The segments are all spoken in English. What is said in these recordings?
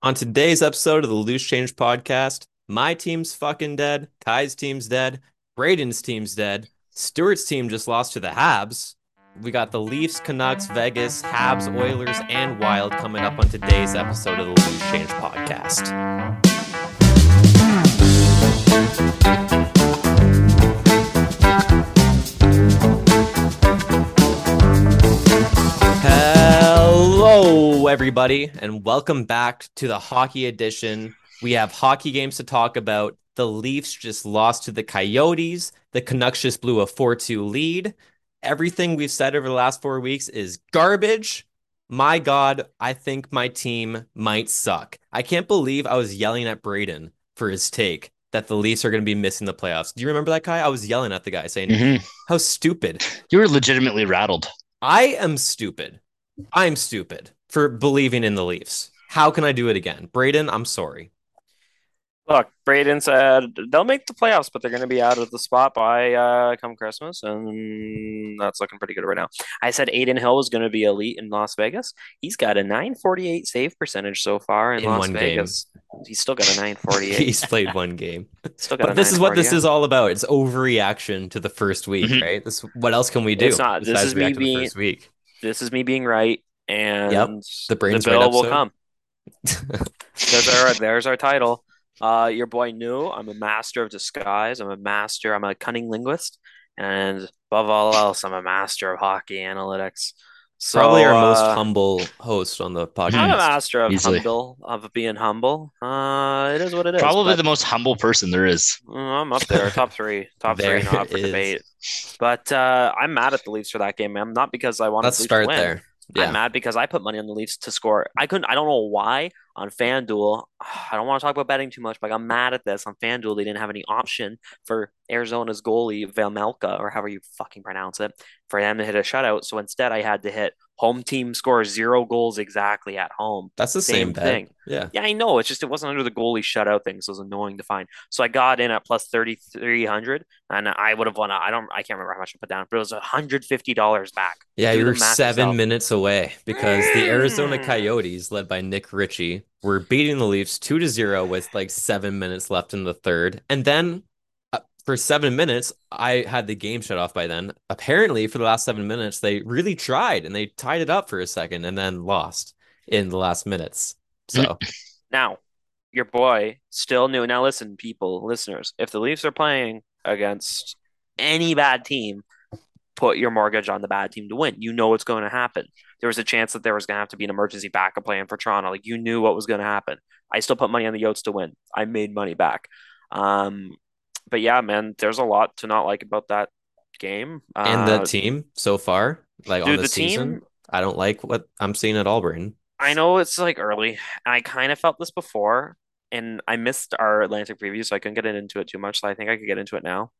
On today's episode of the Loose Change podcast, my team's fucking dead, Kai's team's dead, Braden's team's dead, Stewart's team just lost to the Habs. We got the Leafs, Canucks, Vegas, Habs, Oilers, and Wild coming up on today's episode of the Loose Change podcast. Hello, everybody, and welcome back to the hockey edition. We have hockey games to talk about. The Leafs just lost to the Coyotes. The Canucks just blew a 4 2 lead. Everything we've said over the last four weeks is garbage. My God, I think my team might suck. I can't believe I was yelling at Braden for his take that the Leafs are going to be missing the playoffs. Do you remember that guy? I was yelling at the guy saying, Mhm. How stupid. You were legitimately rattled. I am stupid. I'm stupid for believing in the Leafs. How can I do it again? Braden, I'm sorry. Look, Braden said they'll make the playoffs, but they're going to be out of the spot by uh, come Christmas, and that's looking pretty good right now. I said Adin Hill was going to be elite in Las Vegas. He's got a 948 save percentage so far in, In Las one game. Vegas. He's still got a 948. He's played one game. still got But this is what this is all about. It's overreaction to the first week, Mhm. right? This what else can we do? It's not. This is me react to the being- This is me being right, and Yep, the Braden's bill right will come. There's our there's our title. Uh, your boy knew I'm a master of disguise. I'm a master. I'm a cunning linguist, and above all else, I'm a master of hockey analytics. So, Probably our most uh, humble host on the podcast. I'm a master of Easily. humble of being humble. Uh, it is what it is. Probably the most humble person there is. uh, I'm up there, top three, top There three, not for debate. But uh, I'm mad at the Leafs for that game, man. Not because I want. Let's the Leafs start to win. there. I'm Yeah. mad because I put money on the Leafs to score. I couldn't. I don't know why on FanDuel. I don't want to talk about betting too much, but I'm mad at this on FanDuel. They didn't have any option for Arizona's goalie Vejmelka or however you fucking pronounce it for them to hit a shutout. So instead, I had to hit home team scores zero goals exactly at home. That's the Same same, bet. thing. Yeah. Yeah, I know. It's just it wasn't under the goalie shutout thing, so it was annoying to find. So I got in at plus thirty three hundred, and I would have won. I don't. I can't remember how much I put down, but it was hundred fifty dollars back. Yeah, you were seven minutes away because the Arizona Mm. Coyotes, led by Nick Ritchie, were beating the Leafs two to zero with like seven minutes left in the third. And then for seven minutes, I had the game shut off by then. Apparently, for the last seven minutes, they really tried and they tied it up for a second and then lost in the last minutes. So Now, your boy still new. Now, listen, people, listeners, if the Leafs are playing against any bad team, put your mortgage on the bad team to win. You know what's going to happen. There was a chance that there was going to have to be an emergency backup plan for Toronto. Like you knew what was going to happen. I still put money on the Yotes to win. I made money back. Um, but yeah, man, there's a lot to not like about that game. and the Uh, team so far, like on the, the season, team- I don't like what I'm seeing at Auburn. I know it's like early, and I kind of felt this before, and I missed our Atlantic preview, so I couldn't get into it too much. So I think I could get into it now.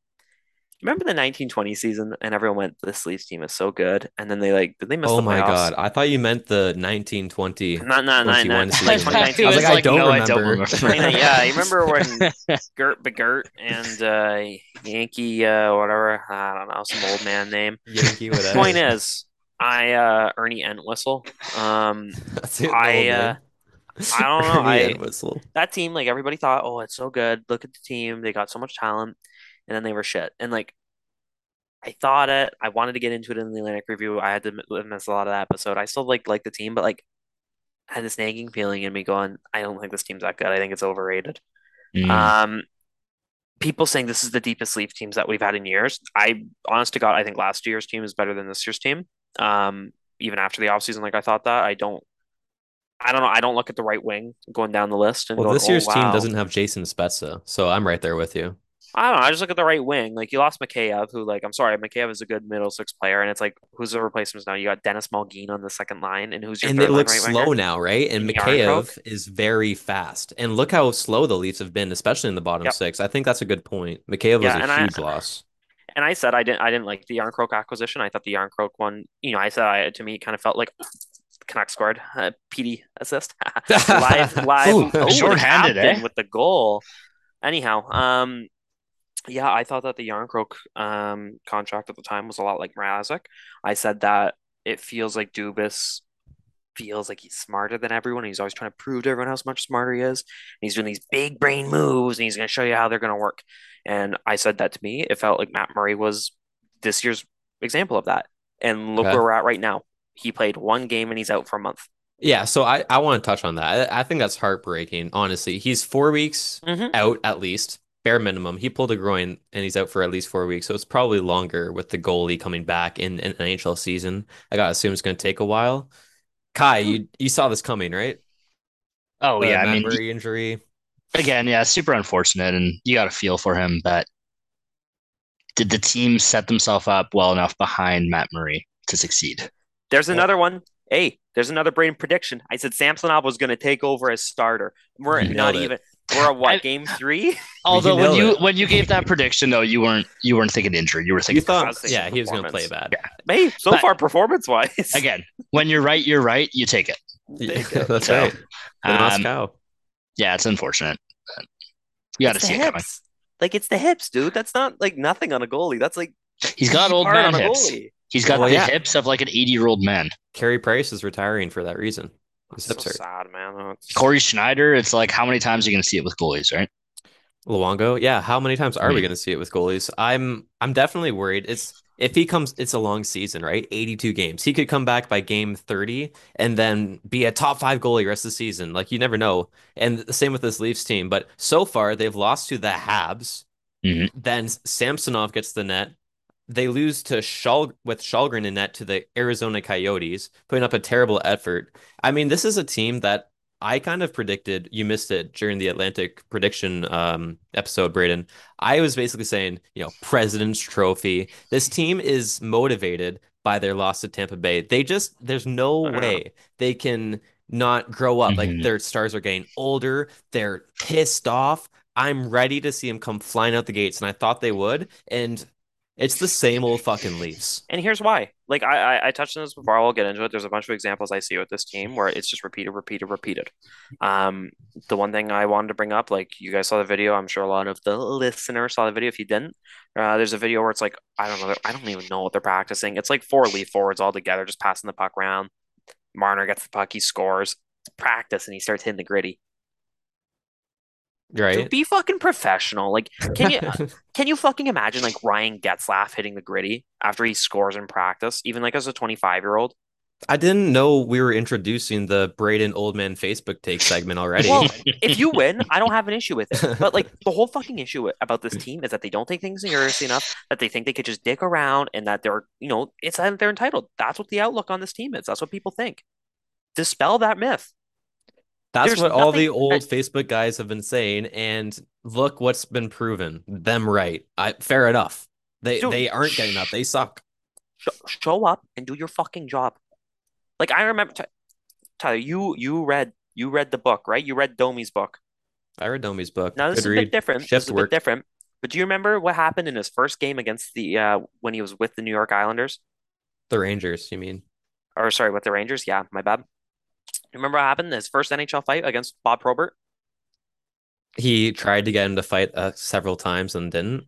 Remember the 1920 season, and everyone went, "This Leafs team is so good," and then they like, did they miss Oh the my playoffs? God. I thought you meant the 1920. Not, not, not, not, season. I was like, I don't no, I don't remember. remember. I mean, yeah, you remember when Gert Begert and uh, Yankee, uh, whatever, I don't know, some old man name. Yankee, whatever. Point is, I uh, Ernie Entwistle. Um, That's it, I, old uh, man. I don't know, I- that team, like everybody thought, oh, it's so good. Look at the team. They got so much talent. And then they were shit. And like, I thought it. I wanted to get into it in the Atlantic review. I had to miss a lot of that episode. I still like like the team, but like, I had this nagging feeling in me going, I don't think this team's that good. I think it's overrated. Mm. Um, people saying this is the deepest Leaf teams that we've had in years. I, honest to God, I think last year's team is better than this year's team. Um, even after the offseason, like I thought that. I don't. I don't know. I don't look at the right wing going down the list and Well, going, this year's oh, team doesn't have Jason Spezza, so I'm right there with you. I don't know. I just look at the right wing. Like you lost Mikheyev, who like I'm sorry, Mikheyev is a good middle six player, and it's like who's the replacements now? You got Denis Malgin on the second line, and who's your And third they line look right slow winger? now, right? And And Mikheyev is very fast. And look how slow the Leafs have been, especially in the bottom Yep. six. I think that's a good point. Mikheyev Yeah, was a a I- huge loss. And I said I didn't. I didn't like the Järnkrok acquisition. I thought the Järnkrok one. You know, I said I, to me kind of felt like Canucks scored uh, Petey assist live live Ooh, oh, the shorthanded, captain eh? with the goal. Anyhow, um, yeah, I thought that the Järnkrok um contract at the time was a lot like Mrazek. I said that it feels like Dubas feels like he's smarter than everyone. He's always trying to prove to everyone how much smarter he is. And he's doing these big brain moves and he's going to show you how they're going to work. And I said that to me. It felt like Matt Murray was this year's example of that. And look Okay. where we're at right now. He played one game and he's out for a month. Yeah, so I, I want to touch on that. I, I think that's heartbreaking, honestly. He's four weeks Mhm. out at least, bare minimum. He pulled a groin and he's out for at least four weeks, so it's probably longer with the goalie coming back in, in an NHL season. I gotta assume it's gonna take a while. Kai, you you saw this coming, right? Oh The yeah, I mean, injury. again, yeah, super unfortunate, and you got to feel for him. But did the team set themselves up well enough behind Matt Murray to succeed? There's Yeah. another one. Hey, there's another brain prediction. I said Samsonov was going to take over as starter. We're not it. even. We're at what I- game three? Although when nailed you it. when you gave that prediction, though, you weren't you weren't thinking injury. You were thinking I thought, thinking yeah, he was gonna play performance. bad. Hey, so But- far performance wise. again. When you're right, you're right. You take it. Take it. that's So, right. Um, Moscow. yeah, it's unfortunate. You got to see the it coming. Like it's the hips, dude. That's not like nothing on a goalie. That's like He's got old man hips. goalie. He's got Well, the yeah. hips of like an 80 year old man. Carey Price is retiring for that reason. His So hips hurt. sad, man. It's- Cory Schneider, it's like how many times are you going to see it with goalies, right? Luongo, yeah. How many times are we going to see it with goalies? I'm I'm definitely worried. It's if he comes, it's a long season, right? 82 games. He could come back by game 30 and then be a top five goalie rest of the season. Like you never know. And the same with this Leafs team. But so far they've lost to the Habs. Mhm. Then Samsonov gets the net. They lose to Shal with Källgren in net to the Arizona Coyotes, putting up a terrible effort. I mean, this is a team that I kind of predicted. You missed it during the Atlantic prediction um, episode, Braden. I was basically saying, you know, President's Trophy. This team is motivated by their loss to Tampa Bay. They just, there's no Yeah. way they can not grow up. Like Mhm. their stars are getting older. They're pissed off. I'm ready to see them come flying out the gates, and I thought they would. And it's the same old fucking Leafs. And here's why. Like I, I, I touched on this before. I'll get into it. There's a bunch of examples I see with this team where it's just repeated, repeated, repeated. Um, the one thing I wanted to bring up, like you guys saw the video. I'm sure a lot of the listeners saw the video. If you didn't, uh, there's a video where it's like I don't know. I don't even know what they're practicing. It's like four leaf forwards all together, just passing the puck around. Marner gets the puck, he scores. It's practice, and he starts hitting the gritty. Right? be fucking professional. Like, can you can you fucking imagine like Ryan Getzlaf hitting the gritty after he scores in practice, even like as a 25 year old? I didn't know we were introducing the Braden Old Man Facebook take segment already. Well, if you win, I don't have an issue with it. But like the whole fucking issue about this team is that they don't take things seriously enough, that they think they could just dick around, and that they're you know it's that they're entitled. That's what the outlook on this team is. That's what people think. Dispel that myth. That's there's what all the old I- Facebook guys have been saying, and look what's been proven. Them right. I fair enough. They Dude, they aren't getting up. They suck. Show, show up and do your fucking job. Like I remember, Ty- Tyler, you you read you read the book, right? You read Domi's book. I read Domi's book. Now this Good is a bit read. different. This is a work. bit different. But do you remember what happened in his first game against the uh when he was with the New York Islanders? The Rangers, you mean? Or sorry, with the Rangers? Yeah, my bad. Remember what happened his first NHL fight against Bob Probert? He tried to get him to fight uh, several times and didn't.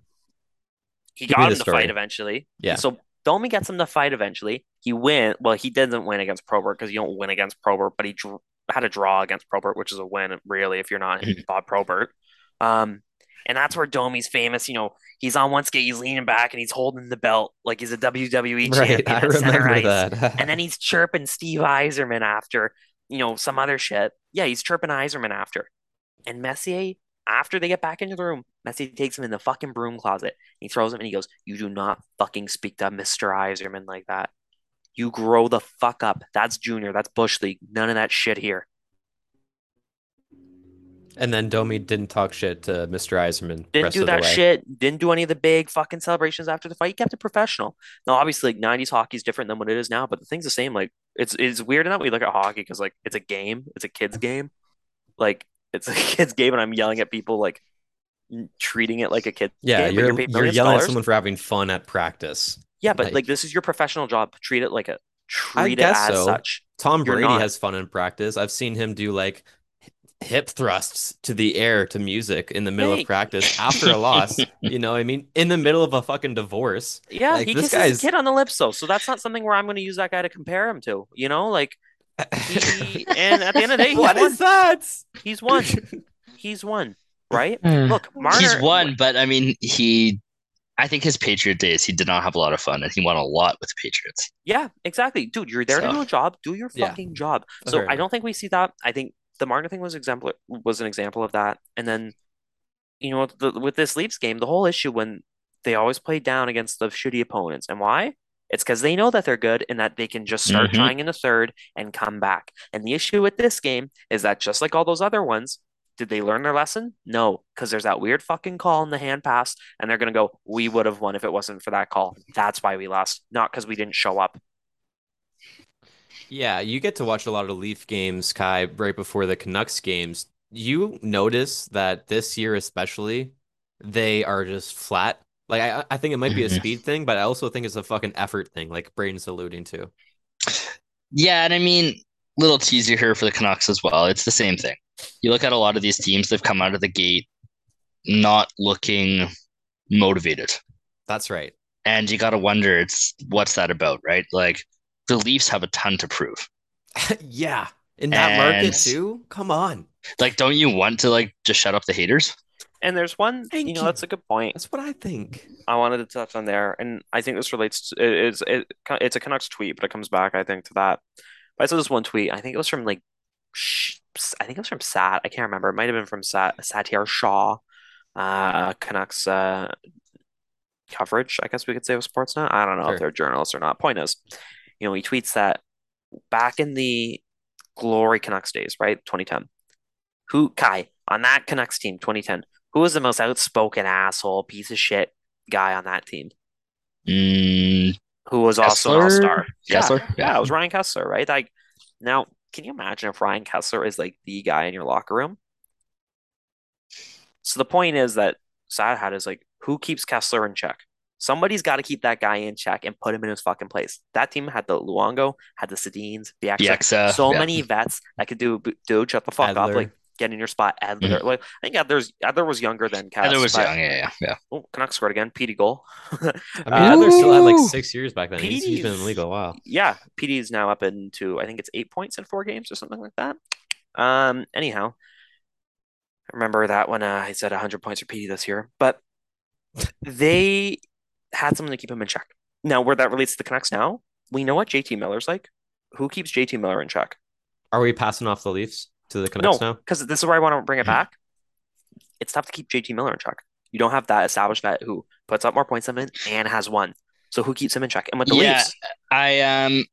He Give got him to fight eventually. Yeah. So Domi gets him to fight eventually. He win. Well, he didn't win against Probert because you don't win against Probert, but he dr- had a draw against Probert, which is a win, really, if you're not Bob Probert. Um, and that's where Domi's famous. You know, he's on one skate, he's leaning back, and he's holding the belt like he's a WWE Right, champion I remember that. And then he's chirping Steve Yzerman after, you know, some other shit. Yeah, he's chirping Yzerman after. And Messier, after they get back into the room, Messier takes him in the fucking broom closet. He throws him and he goes, You do not fucking speak to Mr. Yzerman like that. You grow the fuck up. That's junior. That's Bush League. None of that shit here. and then Domi didn't talk shit to Mr. Yzerman. Didn't do that shit. Didn't do any of the big fucking celebrations after the fight. He kept it professional. Now, obviously, like '90s hockey is different than what it is now, but the thing's the same. Like, it's it's weird enough we look at hockey because like it's a game. It's a kid's game. Like it's a kid's game, and I'm yelling at people like treating it like a kid. Yeah, game, you're you're yelling at someone for having fun at practice. Yeah, but like- like, this is your professional job. Treat it like a treat it guess as so. such. Tom Brady has fun in practice. I've seen him do like hip thrusts to the air to music in the middle Hey. of practice after a loss. You know, I mean, in the middle of a fucking divorce. Yeah, Like, he this kisses guy's- his kid on the lips though, so that's not something where I'm going to use that guy to compare him to. You know, like He, and at the end of the day, he's what won. is that? He's won. He's won. Right? Hmm. Look, Marner. He's won, but I mean, he. I think his Patriot days, he did not have a lot of fun, and he won a lot with the Patriots. Yeah, exactly, dude. You're there to do a job. Do your Yeah. fucking job. Oh, So fair I don't think we see that. I think the Marner thing was example was an example of that. And then, you know, the, with this Leafs game, the whole issue when they always play down against the shitty opponents, and why? It's because they know that they're good and that they can just start Mhm. trying in the third and come back. And the issue with this game is that just like all those other ones, did they learn their lesson? No, because there's that weird fucking call in the hand pass, and they're gonna go, "We would have won if it wasn't for that call. That's why we lost, not because we didn't show up." Yeah, you get to watch a lot of Leaf games, Kai, right before the Canucks games. You notice that this year, especially, they are just flat. Like I, I think it might be a Mhm. speed thing, but I also think it's a fucking effort thing, like Braden's alluding to. Yeah, and I mean, little teaser here for the Canucks as well. It's the same thing. You look at a lot of these teams, they've come out of the gate not looking motivated. That's right. And you got to wonder, it's what's that about, right? Like the Leafs have a ton to prove. yeah, in that market too. Come on, Like, don't you want to like just shut up the haters? And there's one, Thank you know, you. that's a good point. that's what I think. I wanted to touch on there, and I think this relates to it is it, it's a Canucks tweet, but it comes back, I think, to that. But I saw this one tweet. I think it was from like, I think it was from Sat. I can't remember. It might have been from Sat Satiar Shah, uh, Canucks uh coverage. I guess we could say with Sportsnet. I don't know Sure. if they're journalists or not. Point is, you know, he tweets that back in the glory Canucks days, right, 2010. Who Kai on that Canucks team, 2010? Who was the most outspoken asshole, piece of shit guy on that team? Mm, Who was also an all-star? Yeah, Kesler? yeah, Yeah. it was Ryan Kesler, right? Like now, can you imagine if Ryan Kesler is like the guy in your locker room? So the point is that Sad Hat is like, who keeps Kesler in check? Somebody's got to keep that guy in check and put him in his fucking place. That team had the Luongo, had the Sedins, the Exer, so yeah. many vets that could do dude, shut the fuck up, like get in your spot. Edler, like I think Edler's Edler was younger than Kess. Heather was but- young, yeah, yeah, yeah. Oh, Canucks scored again. Petey goal. I mean, Uh, Edler still had like six years back then. He's, he's been in the league a while. yeah, Petey is now up into I think it's eight points in four games or something like that. Um, anyhow, I remember that when uh, I said 100 points for Petey this year, but they had someone to keep him in check. Now, where that relates to the Canucks now, we know what JT Miller's like. Who keeps JT Miller in check? Are we passing off the Leafs to the No, Canucks now? because this is where I want to bring it back. It's tough to keep JT Miller in check. You don't have that established vet who puts up more points than him and has one. So who keeps him in check? And with the Yeah, Leafs, I um,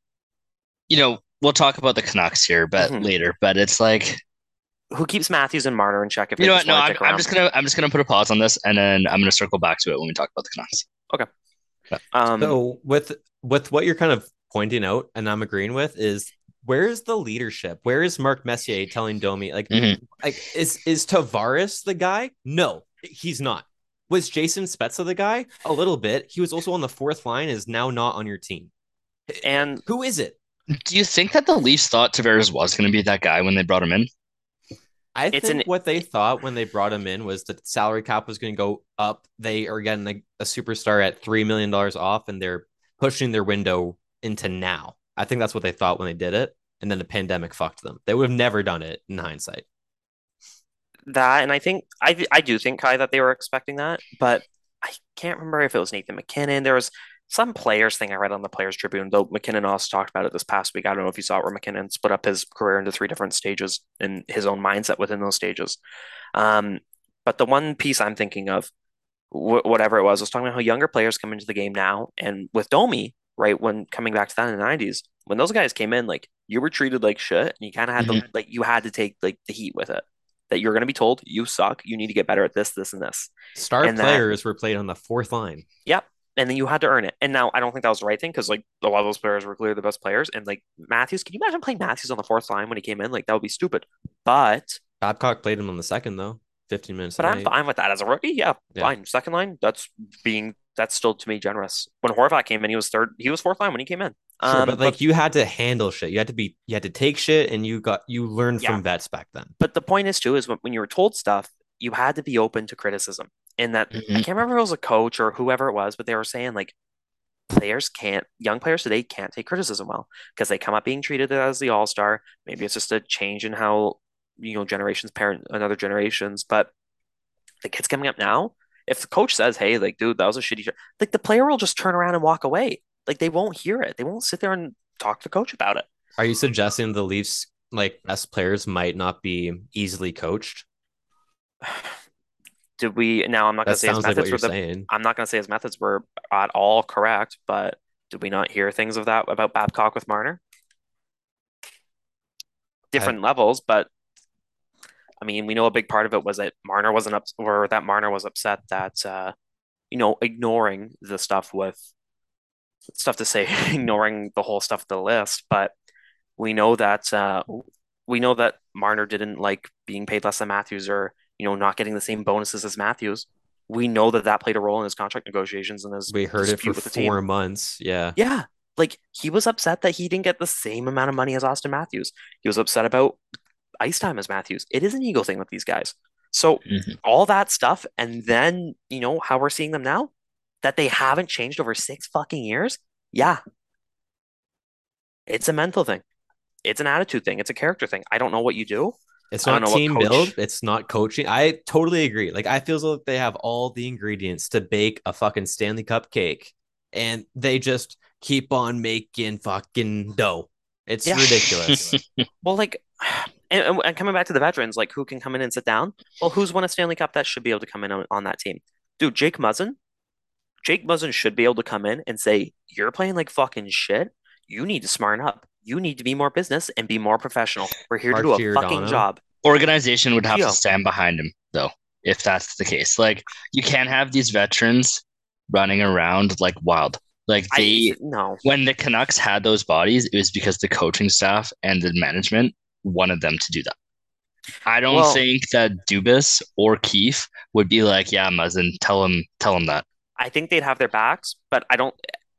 you know, we'll talk about the Canucks here, but Mhm. later. But it's like who keeps Matthews and Marner in check if you they know what? No, I'm, I'm just gonna I'm just gonna put a pause on this, and then I'm gonna circle back to it when we talk about the Canucks. Um, So with with what you're kind of pointing out, and I'm agreeing with, is where is the leadership? Where is Mark Messier telling Domi like Mhm. like is is Tavares the guy? No, he's not. Was Jason Spezza the guy? A little bit. He was also on the fourth line. Is now not on your team. and Who is it? Do you think that the Leafs thought Tavares was going to be that guy when they brought him in? I It's think an- what they thought when they brought him in was that salary cap was going to go up. They are getting a, a superstar at three million dollars off, and they're pushing their window into now. I think that's what they thought when they did it, and then the pandemic fucked them. They would have never done it in hindsight. that, and I think I I do think Kai that they were expecting that, but I can't remember if it was Nathan MacKinnon. There was some players thing I read on the Players Tribune, though MacKinnon also talked about it this past week. I don't know if you saw it, where MacKinnon split up his career into three different stages and his own mindset within those stages. Um, but the one piece I'm thinking of, wh- whatever it was, was talking about how younger players come into the game now, and with Domi, right when coming back to that in the '90s, when those guys came in, like you were treated like shit, and you kind of had to like you had to take like the heat with it. That you're going to be told you suck, you need to get better at this, this, and this. Star And that- players were played on the fourth line. Yep. And then you had to earn it. And now I don't think that was the right thing because like a lot of those players were clearly the best players. And like Matthews, can you imagine playing Matthews on the fourth line when he came in? Like that would be stupid. But Babcock played him on the second though, fifteen minutes. but I'm night. fine with that as a rookie. Yeah, Yeah. fine. Second line, that's being that's still to me generous. When Horvat came in, he was third. He was fourth line when he came in. Sure, Um, but like you had to handle shit. You had to be, you had to take shit, and you got you learned Yeah. from vets back then. But the point is too is when, when you were told stuff, you had to be open to criticism. And that I Mhm. can't remember if it was a coach or whoever it was, but they were saying like players can't, young players today can't take criticism well because they come up being treated as the all star. Maybe it's just a change in how, you know, generations parent another generations. But the kids coming up now, if the coach says, hey, like, dude, that was a shitty, shot," like the player will just turn around and walk away. Like they won't hear it. They won't sit there and talk to the coach about it. Are you suggesting the Leafs like best players might not be easily coached? Did we now I'm not gonna That say his sounds like methods were the saying. I'm not gonna say his methods were at all correct, but did we not hear things of that about Babcock with Marner? Different levels, but I mean, we know a big part of it was that Marner wasn't up, or that Marner was upset that uh, you know, ignoring the stuff with stuff to say, ignoring the whole stuff, the list. But we know that uh, we know that Marner didn't like being paid less than Matthews, or you know, not getting the same bonuses as Matthews. We know that that played a role in his contract negotiations and his We heard it for with the team. four months. Yeah. Yeah, like he was upset that he didn't get the same amount of money as Austin Matthews. He was upset about ice time as Matthews. It is an ego thing with these guys. So Mhm. all that stuff, and then you know how we're seeing them now, that they haven't changed over six fucking years. Yeah, it's a mental thing. It's an attitude thing. It's a character thing. I don't know what you do. It's don't not know what team build. It's not coaching. I totally agree. Like I feel like they have all the ingredients to bake a fucking Stanley Cup cake, and they just keep on making fucking dough. It's Yeah. ridiculous. Well, like, and, and- and coming back to the veterans, like who can come in and sit down? Well, who's won a Stanley Cup that should be able to come in on, on that team? Dude, Jake Muzzin. Jake Muzzin should be able to come in and say, "You're playing like fucking shit. You need to smarten up. You need to be more business and be more professional. We're here to do a fucking job." Organization would have Gio. to stand behind him, though, if that's the case. Like, you can't have these veterans running around like wild. Like, they, I no. when the Canucks had those bodies, it was because the coaching staff and the management wanted them to do that. I don't Well- think that Dubas or Keefe would be like, "Yeah, Muzzin, tell him, tell him that." I think they'd have their backs, but I don't.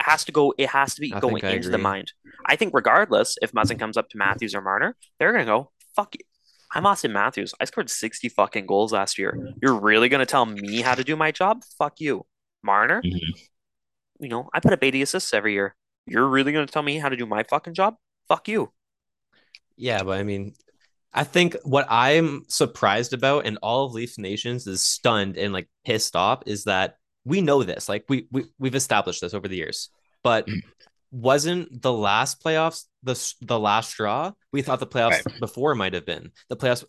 It has to go. It has to be I going think I into the mind. I think regardless, if Muzzin comes up to Matthews or Marner, they're gonna go fuck you. I'm Austin Matthews. I scored 60 fucking goals last year. You're really gonna tell me how to do my job? Fuck you, Marner. Mhm. You know I put up 80 assists every year. You're really gonna tell me how to do my fucking job? Fuck you. Yeah, but I mean, I think what I'm surprised about and all of Leaf Nations is stunned and like pissed off is that we know this. Like we, we we've established this over the years. But Mm. wasn't the last playoffs the the last straw? We thought the playoffs before might have been. The playoffs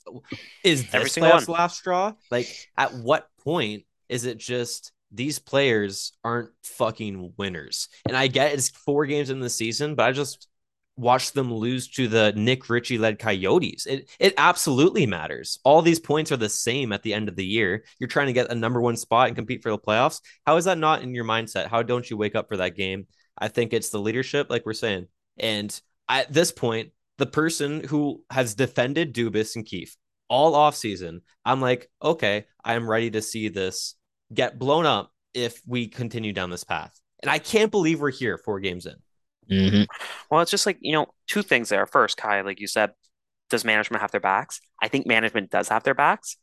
is Every this single playoffs one. last straw? Like at what point is it just these players aren't fucking winners? And I get it's four games in the season, but I just watched them lose to the Nick Ritchie led Coyotes. It it absolutely matters. All these points are the same at the end of the year. You're trying to get a number one spot and compete for the playoffs. How is that not in your mindset? How don't you wake up for that game? I think it's the leadership, like we're saying. And at this point, the person who has defended Dubas and Keefe all offseason, I'm like, okay, I'm ready to see this get blown up if we continue down this path. And I can't believe we're here four games in. Mhm. Well, it's just like, you know, two things there. First, Kai, like you said, does management have their backs? I think management does have their backs.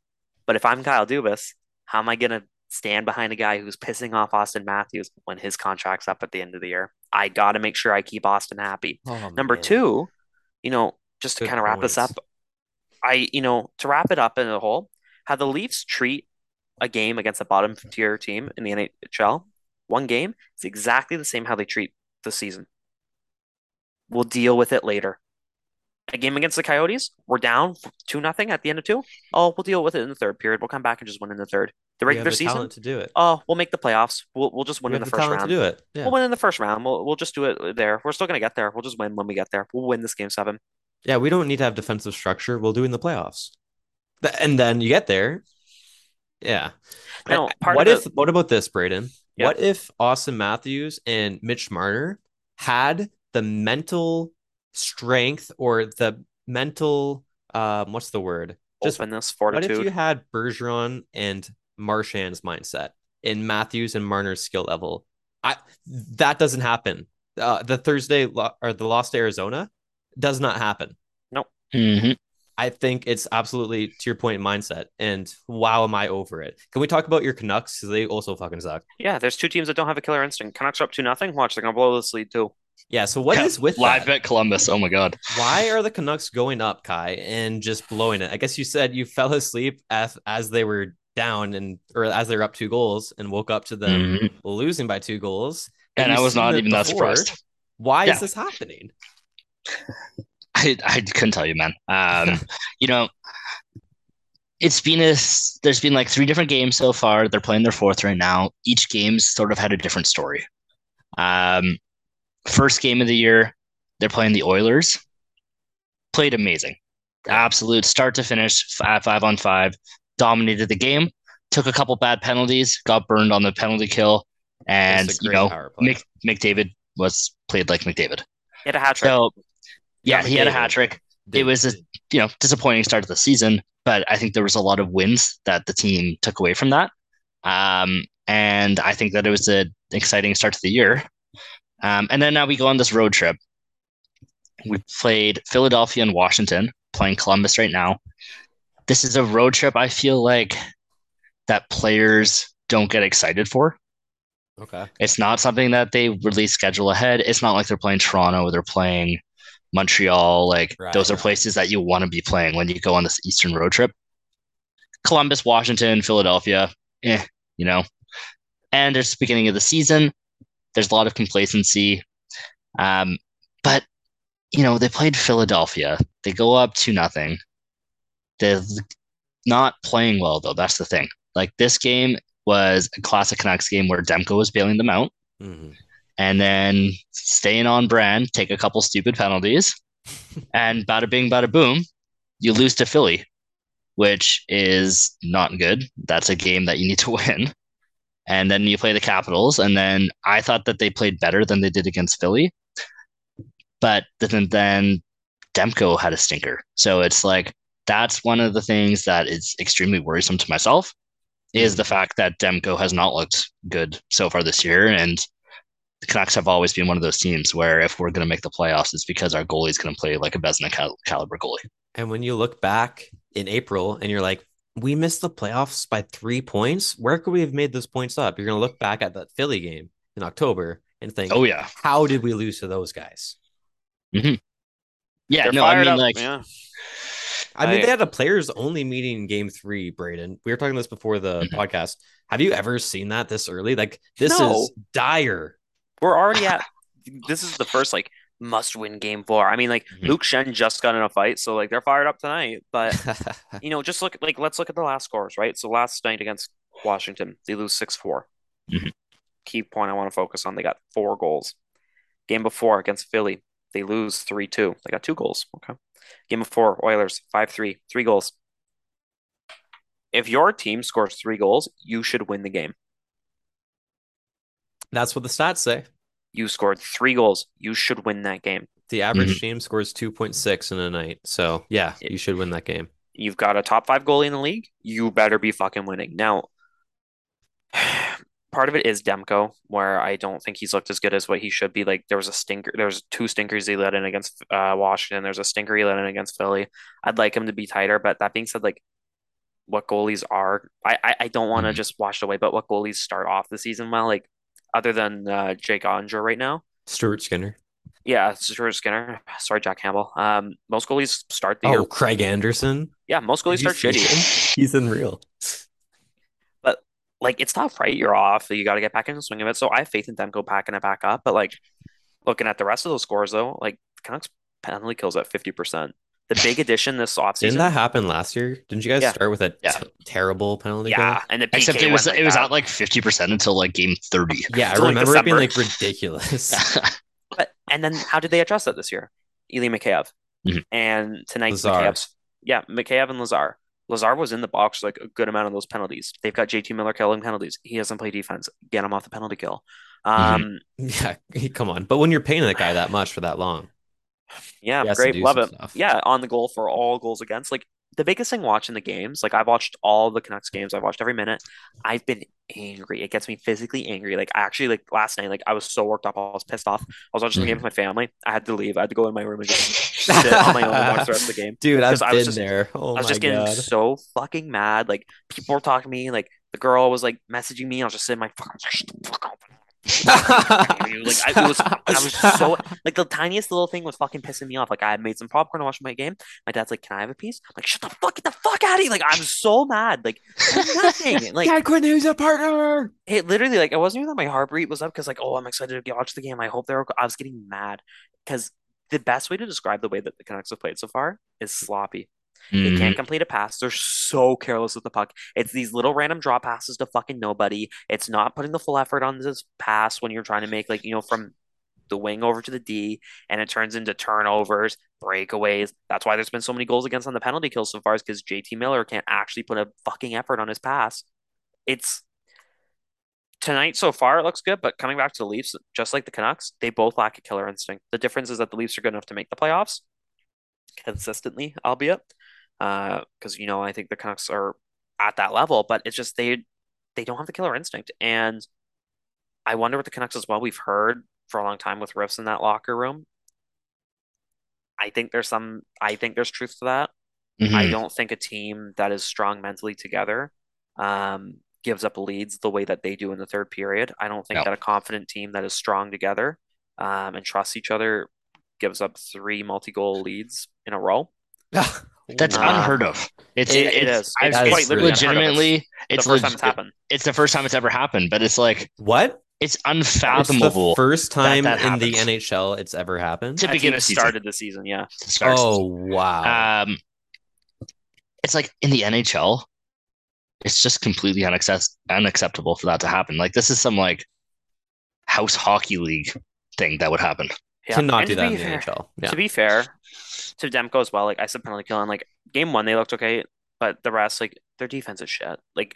But if I'm Kyle Dubas, how am I going to stand behind a guy who's pissing off Austin Matthews when his contract's up at the end of the year? I got to make sure I keep Austin happy. Oh, Number man. two, you know, just to kind of wrap this up. I, you know, to wrap it up in a whole, how the Leafs treat a game against a bottom tier team in the NHL, one game is exactly the same how they treat the season. We'll deal with it later. A game against the Coyotes, we're down two nothing at the end of two. Oh, we'll deal with it in the third period. We'll come back and just win in the third. The regular the season, to do it. oh, we'll make the playoffs. We'll we'll just win we in the the first round. to do it. Yeah. We'll win in the first round. We'll we'll just do it there. We're still gonna get there. We'll just win when we get there. We'll win this game seven. Yeah, we don't need to have defensive structure. We'll do in the playoffs. And then you get there. Yeah. No, And part what if what about this, Braden? What if Austin Matthews and Mitch Marner had the mental strength or the mental um what's the word? Just openness, what if you had Bergeron and Marchand's mindset in Matthews and Marner's skill level? I that doesn't happen. Uh, the Thursday lo- or the loss to Arizona does not happen. Mhm. I think it's absolutely to your point mindset. And wow, am I over it? Can we talk about your Canucks? Because they also fucking suck. Yeah, there's two teams that don't have a killer instinct. Canucks are up to nothing. Watch, they're gonna blow this lead too. Yeah. So what Yeah, is with live that? bet Columbus? Oh my god. Why are the Canucks going up, Kai, and just blowing it? I guess you said you fell asleep as as they were down and or as they were up two goals and woke up to them Mhm. losing by two goals. Have And I was not even that before? surprised. Why Yeah. is this happening? I, I couldn't tell you, man. Um, you know, it's been a there's been like three different games so far. They're playing their fourth right now. Each game's sort of had a different story. Um, first game of the year, they're playing the Oilers. Played amazing, absolute start to finish, five, five on five, dominated the game. Took a couple bad penalties, got burned on the penalty kill, and you know. Mc, McDavid was played like McDavid. He had a hat trick. So yeah, he had a hat trick it was a you know disappointing start to the season, but I think there was a lot of wins that the team took away from that. Um, and I think that it was an exciting start to the year. Um, and then now we go on this road trip. We played Philadelphia and Washington, playing Columbus right now. This is a road trip I feel like that players don't get excited for. okay. It's not something that they really schedule ahead. It's not like they're playing Toronto or they're playing Montreal. Like Right, those are right. places that you want to be playing when you go on this Eastern road trip. Columbus, Washington, Philadelphia, eh, you know. And it's the beginning of the season. There's a lot of complacency. Um, but you know, they played Philadelphia. They go up to nothing. They're not playing well though. That's the thing. Like this game was a classic Canucks game where Demko was bailing them out Mhm. and then staying on brand, take a couple stupid penalties, and bada bing, bada boom, you lose to Philly, which is not good. That's a game that you need to win. And then you play the Capitals, and then I thought that they played better than they did against Philly, but then then Demko had a stinker. So it's like that's one of the things that is extremely worrisome to myself is the fact that Demko has not looked good so far this year, and the Canucks have always been one of those teams where if we're going to make the playoffs, it's because our goalie's going to play like a Vezina cal- caliber goalie. And when you look back in April and you're like, we missed the playoffs by three points. Where could we have made those points up? You're going to look back at that Philly game in October and think, Oh yeah, how did we lose to those guys? yeah. They're no, I mean up. like yeah. I mean, I- they had a players only meeting in game three, Braden. We were talking this before the Mhm. podcast. Have you ever seen that this early? Like, this No. is dire. We're already at. this is the first like must-win game four. I mean, like Mhm. Luke Schenn just got in a fight, so like they're fired up tonight. But you know, just look like let's look at the last scores, right? So last night against Washington, they lose six four. Mhm. Key point I want to focus on: they got four goals. Game before against Philly, they lose three two. They got two goals. Okay. Game before Oilers five three, three goals. If your team scores three goals, you should win the game. That's what the stats say. You scored three goals, you should win that game. The average Mhm. team scores 2.6 in a night. So, yeah, you should win that game. You've got a top five goalie in the league. You better be fucking winning. Now, part of it is Demko, where I don't think he's looked as good as what he should be. Like there was a stinker, there was two stinkers he let in against uh, Washington. There's a stinker he let in against Philly. I'd like him to be tighter, but that being said, like what goalies are, I I, I don't want to Mhm. just wash away. But what goalies start off the season well, like other than uh, Jake Onger right now. Stuart Skinner. Yeah, Stuart Skinner. Sorry, Jack Campbell. Um, most goalies start the year. Oh, Craig Anderson. Yeah, most goalies Did start shitty. He's unreal. But like it's tough, right? You're off. You got to get back in the swing of it. So I have faith in them go packing it back up. But like looking at the rest of those scores, though, like the Canucks penalty kills at fifty percent. The big addition this offseason. Didn't that happen last year? Didn't you guys Yeah. start with a Yeah. t- terrible penalty yeah, and the PK except it was went like it was that. at like fifty percent until like game thirty. Yeah, I Until, like, remember it being like ridiculous. But and then how did they address that this year? Ilya Mikheyev. Mhm. And tonight Lazar. Mikheyev's yeah, Mikheyev and Lazar. Lazar was in the box like a good amount of those penalties. They've got JT Miller killing penalties. He doesn't play defense. Get him off the penalty kill. Um, yeah, come on. But when you're paying that guy that much for that long, yeah, He has to great, love it. stuff. Yeah, on the goal for all goals against. Like the biggest thing watching the games, like I've watched all the Canucks games, I've watched every minute. I've been angry. It gets me physically angry. Like I actually like last night, like I was so worked up, I was pissed off. I was watching the game mm-hmm. with my family. I had to leave. I had to go in my room and just sit on my own and watch the rest of the game. Dude, I've 'Cause I been was just- there. Oh I was just getting god. so fucking mad. Like people were talking to me. Like the girl was like messaging me. I was just sitting my fucking the like I it was, I was so like the tiniest little thing was fucking pissing me off. Like I had made some popcorn to watch my game. My dad's like, "Can I have a piece?" I'm like, shut the fuck, get the fuck out of here! Like I'm so mad. Like nothing. Like Dad Quinn, who's a partner? it literally like it wasn't even that my heart rate was up because like oh I'm excited to watch the game. I hope they're. I was getting mad because the best way to describe the way that the Canucks have played so far is sloppy. They Mhm. can't complete a pass. They're so careless with the puck. It's these little random drop passes to fucking nobody. It's not putting the full effort on this pass when you're trying to make like you know from the wing over to the D, and it turns into turnovers, breakaways. That's why there's been so many goals against on the penalty kill so far, is because JT Miller can't actually put a fucking effort on his pass. It's tonight so far it looks good, but coming back to the Leafs, just like the Canucks, they both lack a killer instinct. The difference is that the Leafs are good enough to make the playoffs consistently, albeit because you know I think the Canucks are at that level, but it's just they they don't have the killer instinct, and I wonder what the Canucks as well. We've heard for a long time with riffs in that locker room. I think there's some. I think there's truth to that. I Mhm. don't think a team that is strong mentally together um, gives up leads the way that they do in the third period. I don't think No. that a confident team that is strong together um, and trusts each other gives up three multi-goal leads in a row. That's Uh, unheard of. It's it- it's, it is. I've- It's it's quite literally unheard of. legitimately The it's first time it's happened. It's the first time it's ever happened, but it's like what? it's unfathomable. It's the first time that in the. NHL it's ever happened. To begin team a season. started the season, yeah. to start. Oh wow. Um, it's like in the NHL, it's just completely unaccept- unacceptable for that to happen. Like this is some like house hockey league thing that would happen. Yeah. not And do to that in the fair- NHL. Yeah. To be fair, to Demko as well, like I said, penalty kill and like game one they looked okay, but the rest like their defense is shit. Like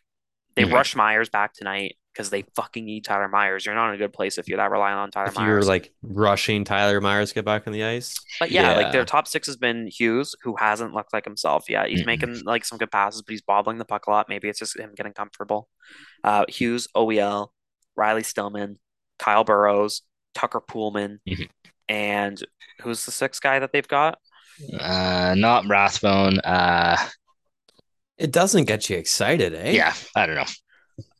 they Mhm. rushed Myers back tonight because they fucking need Tyler Myers. You're not in a good place if you're that reliant on Tyler if you're like rushing Tyler Myers to get back on the ice. But yeah, like their top six has been Hughes, who hasn't looked like himself yet. He's Mhm. making like some good passes, but he's bobbling the puck a lot. Maybe it's just him getting comfortable. Uh, Hughes, OEL, Riley Stillman, Kyle Burroughs, Tucker Poolman, Mhm. and who's the sixth guy that they've got? Uh, not Rathbone. Uh, It doesn't get you excited, eh? yeah, I don't know.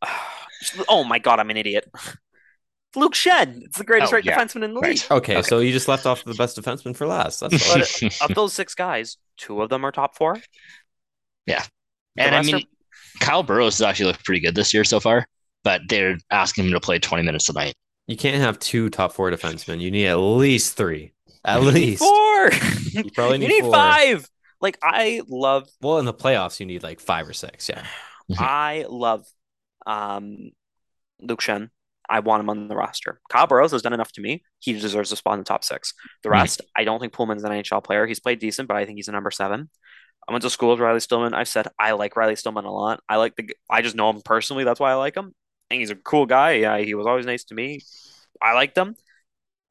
oh my god, I'm an idiot. Luke Schenn. It's the greatest Oh, right yeah. defenseman in the Right. league. Okay, Okay. so you just left off the best defenseman for last. That's all. But of those six guys, two of them are top four. Yeah, and I rest mean, Kyle Burroughs has actually looked pretty good this year so far, but they're asking him to play 20 minutes tonight. you can't have two top four defensemen. You need at least three. At least. Four. You probably you need need four. five. Like I love, Well, in the playoffs, you need like five or six. Yeah. I love, um, Luke Schenn. I want him on the roster. Kyle Burroughs has done enough to me. He deserves a spot in the top six. The Mhm. rest, I don't think Poolman's an NHL player. He's played decent, but I think he's a number seven. I went to school with Riley Stillman. I've said I like Riley Stillman a lot. I like the. I just know him personally. That's why I like him. I think he's a cool guy. Yeah, he was always nice to me. I liked him.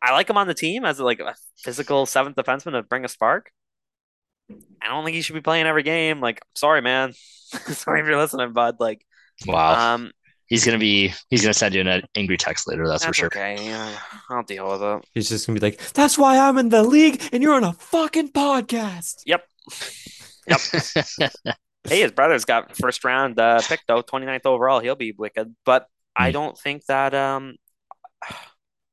I like him on the team as like a physical seventh defenseman to bring a spark. I don't think he should be playing every game. Like, sorry, man. sorry if you're listening, bud. Like, Wow. um, he's gonna be he's gonna send you an angry text later, that's, for sure. okay. Yeah, I'll deal with it. He's just gonna be like, "That's why I'm in the league, and you're on a fucking podcast." Yep. Yep. hey, his brother's got first round uh, pick though, 29th overall. He'll be wicked, but I Hmm. don't think that um,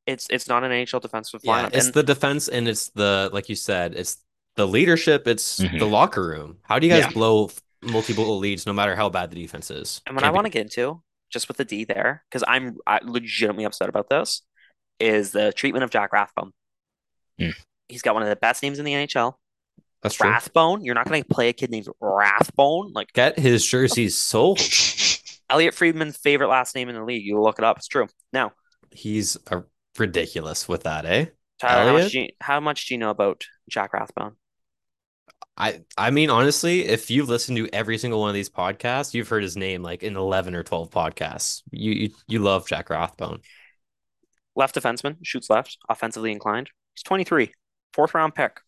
it's it's not an NHL defensive Yeah, lineup. it's And the defense, and it's the like you said, it's the leadership, it's Mhm. the locker room. How do you guys Yeah. blow f- multiple leads, no matter how bad the defense is? and what Can't I want to get into, just with the D there, because I'm I, legitimately upset about this, is the treatment of Jack Rathbone. Hmm. He's got one of the best names in the NHL. That's true. Rathbone. You're not going to play a kid named Rathbone. Like Get his jerseys sold. Elliotte Friedman's favorite last name in the league. You look it up. It's true. Now, He's uh, ridiculous with that, eh? Tyler, how much, do you, how much do you know about Jack Rathbone? I I mean, honestly, if you've listened to every single one of these podcasts, you've heard his name like in eleven or twelve podcasts. You you, you love Jack Rathbone. left defenseman, shoots left, offensively inclined. He's 23, fourth round pick.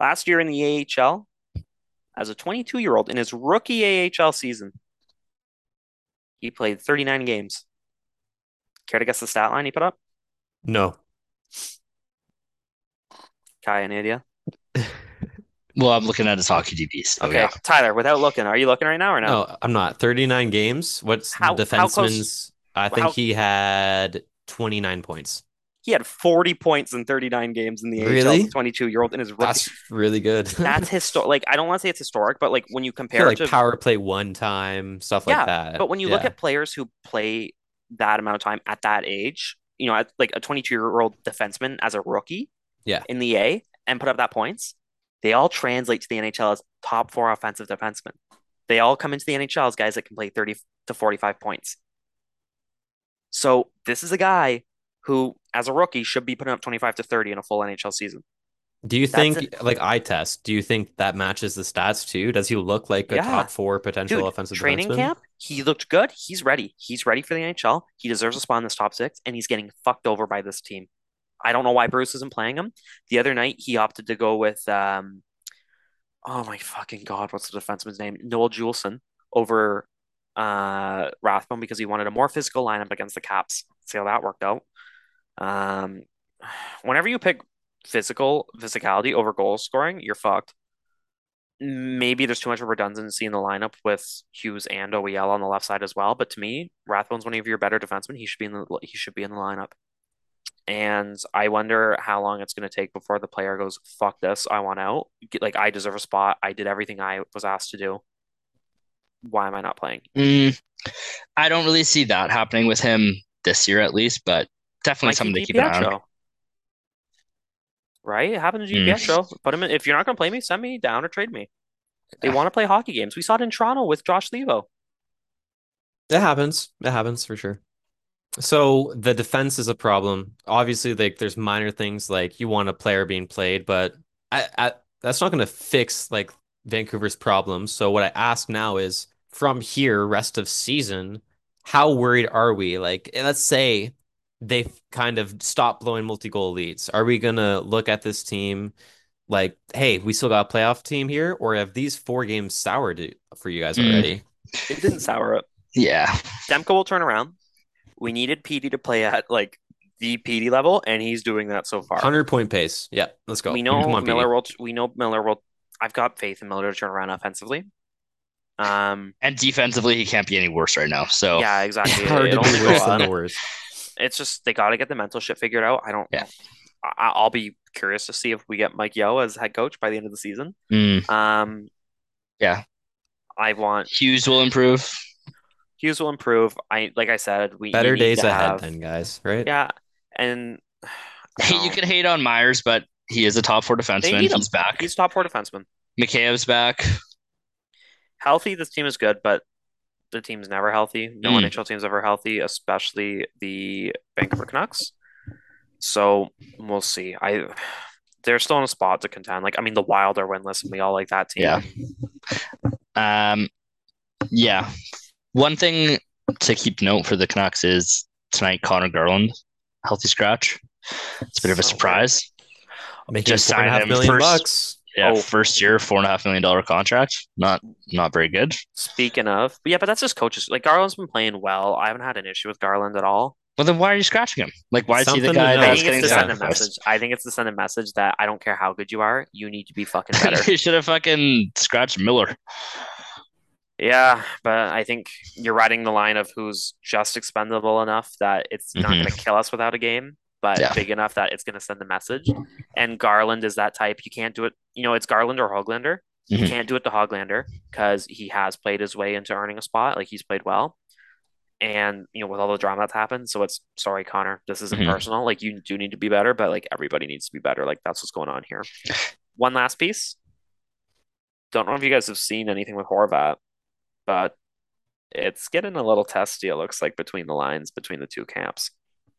Last year in the AHL, as a 22 year old in his rookie AHL season. He played 39 games. Care to guess the stat line he put up? No. Kai, any idea? Well, I'm looking at his hockey DB. So Okay, yeah. Tyler, without looking, are you looking right now or no? No, I'm not. 39 games. What's How- the how close- I think how- he had 29 points. He had 40 points in 39 games in the AHL Really? as a 22 year old in his rookie. That's really good. That's historic. Like I don't want to say it's historic, but like when you compare feel it like to power play one time, stuff Yeah, like that. But when you look at players who play that amount of time at that age, you know, at, like a 22 year old defenseman as a rookie Yeah. in the A and put up that points, they all translate to the NHL as top four offensive defensemen. They all come into the NHL as guys that can play 30 to 45 points. So this is a guy who, as a rookie, should be putting up 25 to 30 in a full NHL season. Do you That's think, like eye test, do you think that matches the stats too? Does he look like a Yeah. top four potential Dude, offensive training defenseman? camp, he looked good. He's ready. He's ready for the NHL. He deserves a spot in this top six, and he's getting fucked over by this team. I don't know why Bruce isn't playing him. The other night, he opted to go with, um, oh my fucking god, what's the defenseman's name? Noah Juulsen over uh, Rathbone because he wanted a more physical lineup against the Caps. See how that worked out. Um, whenever you pick physical physicality over goal scoring, you're fucked maybe there's too much of redundancy in the lineup with Hughes and OEL on the left side as well. But to me, Rathbone's one of your better defensemen. He should be in the he should be in the lineup. And I wonder how long it's going to take before the player goes, "Fuck this, I want out." Like I deserve a spot. I did everything I was asked to do. Why am I not playing? Mm, I don't really see that happening with him this year, at least, but definitely something to keep an eye on. DiPietro. Right? It happened to Mm. DiPietro. Put him in. If you're not going to play me, send me down or trade me. They want to play hockey games. We saw it in Toronto with Josh Leivo. It happens. It happens for sure. So the defense is a problem. Obviously, like there's minor things like you want a player being played, but I, I, that's not going to fix like Vancouver's problems. So what I ask now is from here, rest of season, how worried are we? Like, let's say they kind of stop blowing multi-goal leads. Are we gonna look at this team like, hey, we still got a playoff team here, or have these four games soured it for you guys Mm. already? It didn't sour up. Yeah. Demko will turn around. We needed Petey to play at like the Petey level, and he's doing that so far. Hundred point pace. Yeah, let's go. We know on, Miller Petey. will. We know Miller will. I've got faith in Miller to turn around offensively. Um. And defensively, he can't be any worse right now. So Yeah, exactly. Hard It to only be go worse than the worst. It's just they got to get the mental shit figured out. I don't. Yeah. I, I'll be curious to see if we get Mike Yeo as head coach by the end of the season. mm, Um. Yeah. I want Hughes will improve. Hughes will improve. I like I said, we Better need days to ahead, have- then, guys. Right? Yeah, and Hey, you can hate on Myers, but he is a top four defenseman. need him. He's back. He's top four defenseman. Mikheyev's back. Healthy, this team is good, but the team's never healthy. No Mm. NHL team's ever healthy, especially the Vancouver Canucks. So we'll see. I they're still in a spot to contend. Like I mean, the Wild are winless, and we all like that team. Yeah. Um, yeah. One thing to keep note for the Canucks is tonight Conor Garland, healthy scratch. It's a bit of a So surprise. Making Just signed a sign half him million first. bucks. Yeah, Oh. first year, four and a half million dollar contract. Not not very good. Speaking of, but yeah, but that's just coaches. Like Garland's been playing well. I haven't had an issue with Garland at all. Well, then why are you scratching him? Like, why is he the guy. I that's think getting it's to send a message. I think it's to send a message that I don't care how good you are, you need to be fucking better. you should have fucking scratched Miller. Yeah, but I think you're riding the line of who's just expendable enough that it's not Mhm. going to kill us without a game, but Yeah. big enough that it's going to send a message. And Garland is that type. You can't do it. You know, it's Garland or Hoglander. You Mhm. can't do it to Hoglander because he has played his way into earning a spot. Like he's played well. And, you know, with all the drama that's happened. So it's sorry, Connor. This isn't Mhm. personal. Like you do need to be better, but like everybody needs to be better. Like that's what's going on here. One last piece. Don't know if you guys have seen anything with Horvat, but it's getting a little testy, it looks like, between the lines between the two camps.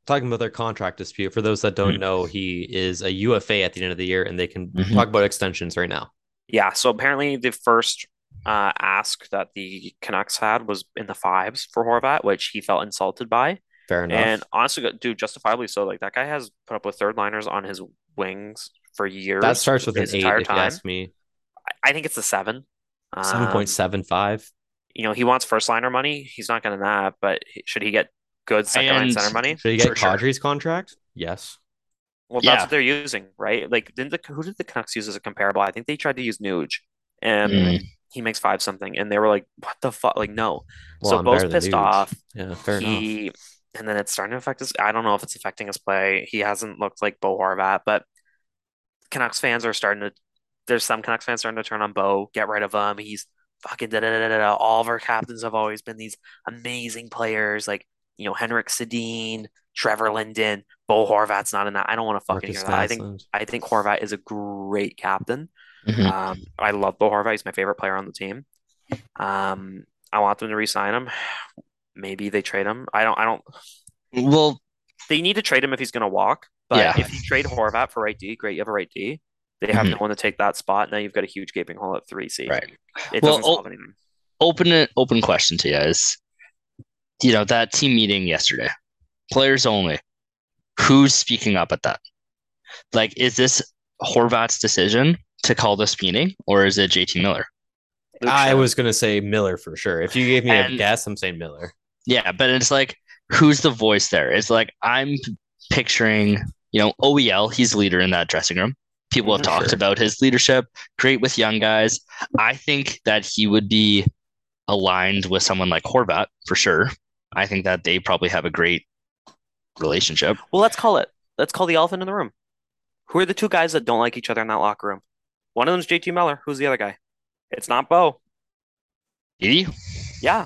Talking about their contract dispute. For those that don't Mhm. know, he is a UFA at the end of the year, and they can Mhm. talk about extensions right now. Yeah, so apparently the first uh, ask that the Canucks had was in the fives for Horvat, which he felt insulted by. Fair enough. And honestly, dude, justifiably so. Like that guy has put up with third liners on his wings for years. that starts with an his eight, entire if you ask me. I- I think it's a seven. Seven Um, point seven five. you know, he wants first liner money. He's not getting that, but should he get good second line center money? Should he get For sure. Contract? Yes. Well, Yeah. that's what they're using, right? Like, didn't the who did the Canucks use as a comparable? I think they tried to use Nuge, and Mm. he makes five something, and they were like, "What the fuck?" Like, no. Well, so I'm Bo's better than pissed Nuge. off. Yeah, fair enough. he, and then it's starting to affect his. I don't know if it's affecting his play. He hasn't looked like Bo Horvat, but Canucks fans are starting to. There's some Canucks fans starting to turn on Bo. Get rid of him. He's fucking da da da da da. All of our captains have always been these amazing players, like you know Henrik Sedin, Trevor Linden, Bo Horvat's not in that. I don't want to fucking Marcus hear that. I think I think Horvat is a great captain. Mhm. Um, I love Bo Horvat. He's my favorite player on the team. Um, I want them to re-sign him. Maybe they trade him. I don't. I don't. Well, They need to trade him if he's going to walk. But Yeah. if you trade Horvat for right D, great. You have a right D. They have Mhm. no one to take that spot. Now you've got a huge gaping hole at three C. Right. It Well, doesn't solve anything. open open question to you is, you know, that team meeting yesterday, players only. Who's speaking up at that? Like, is this Horvat's decision to call this meeting, or is it JT Miller? Luke I was gonna say Miller for sure. If you gave me a guess, I'm saying Miller. Yeah, but it's like, who's the voice there? It's like I'm picturing, you know, OEL. He's leader in that dressing room. People have Mhm. talked Sure. about his leadership. Great with young guys. I think that he would be aligned with someone like Horvat for sure. I think that they probably have a great relationship. Well, let's call it. Let's call the elephant in the room. Who are the two guys that don't like each other in that locker room? One of them's JT Miller. Who's the other guy? It's not Bo. Edie? Yeah,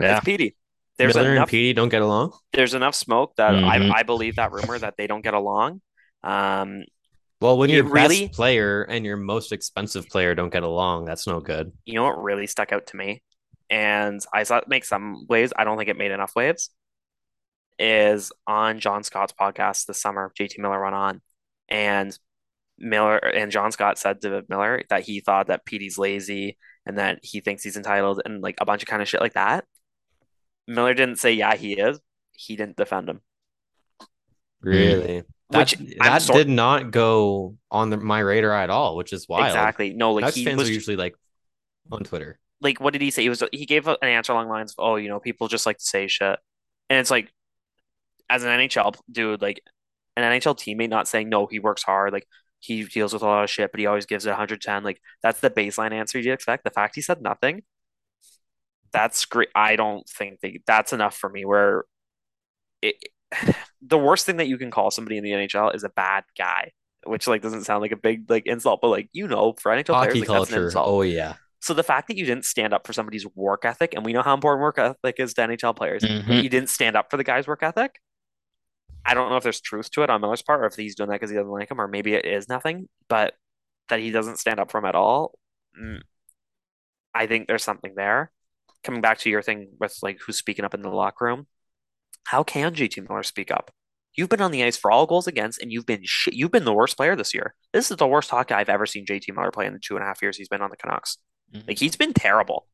Yeah. it's Petey. There's Miller enough. and Petey don't get along. there's enough smoke that Mhm. I, I believe that rumor that they don't get along. Um, Well, when your really- best player and your most expensive player don't get along, that's no good. you know what really stuck out to me, and I saw it make some waves. I don't think it made enough waves. Is on John Scott's podcast this summer. JT Miller went on, and Miller and John Scott said to Miller that he thought that Petey's lazy and that he thinks he's entitled and like a bunch of kind of shit like that. Miller didn't say yeah he is. He didn't defend him. Really, Which that, I'm that sor- did not go on the, my radar at all, which is wild. Exactly. No, like Canucks he fans was are usually like on Twitter. Like what did he say? He was he gave an answer along the lines of, "Oh, you know, people just like to say shit," and it's like, as an NHL dude, like an NHL teammate, not saying no, he works hard, like he deals with a lot of shit, but he always gives it 110. Like that's the baseline answer you'd expect. The fact he said nothing, that's great. I don't think that that's enough for me. Where it, the worst thing that you can call somebody in the NHL is a bad guy. Which like doesn't sound like a big like insult, but like you know, for NHL players, Hockey like, that's an culture. Oh yeah. So the fact that you didn't stand up for somebody's work ethic, and we know how important work ethic is to NHL players, Mhm. you didn't stand up for the guy's work ethic. I don't know if there's truth to it on Miller's part, or if he's doing that because he doesn't like him, or maybe it is nothing. But that he doesn't stand up for him at all, mm, I think there's something there. Coming back to your thing with like who's speaking up in the locker room, how can JT Miller speak up? You've been on the ice for all goals against, and you've been shit. You've been the worst player this year. This is the worst hockey I've ever seen JT Miller play in the two and a half years he's been on the Canucks. Mhm. Like he's been terrible.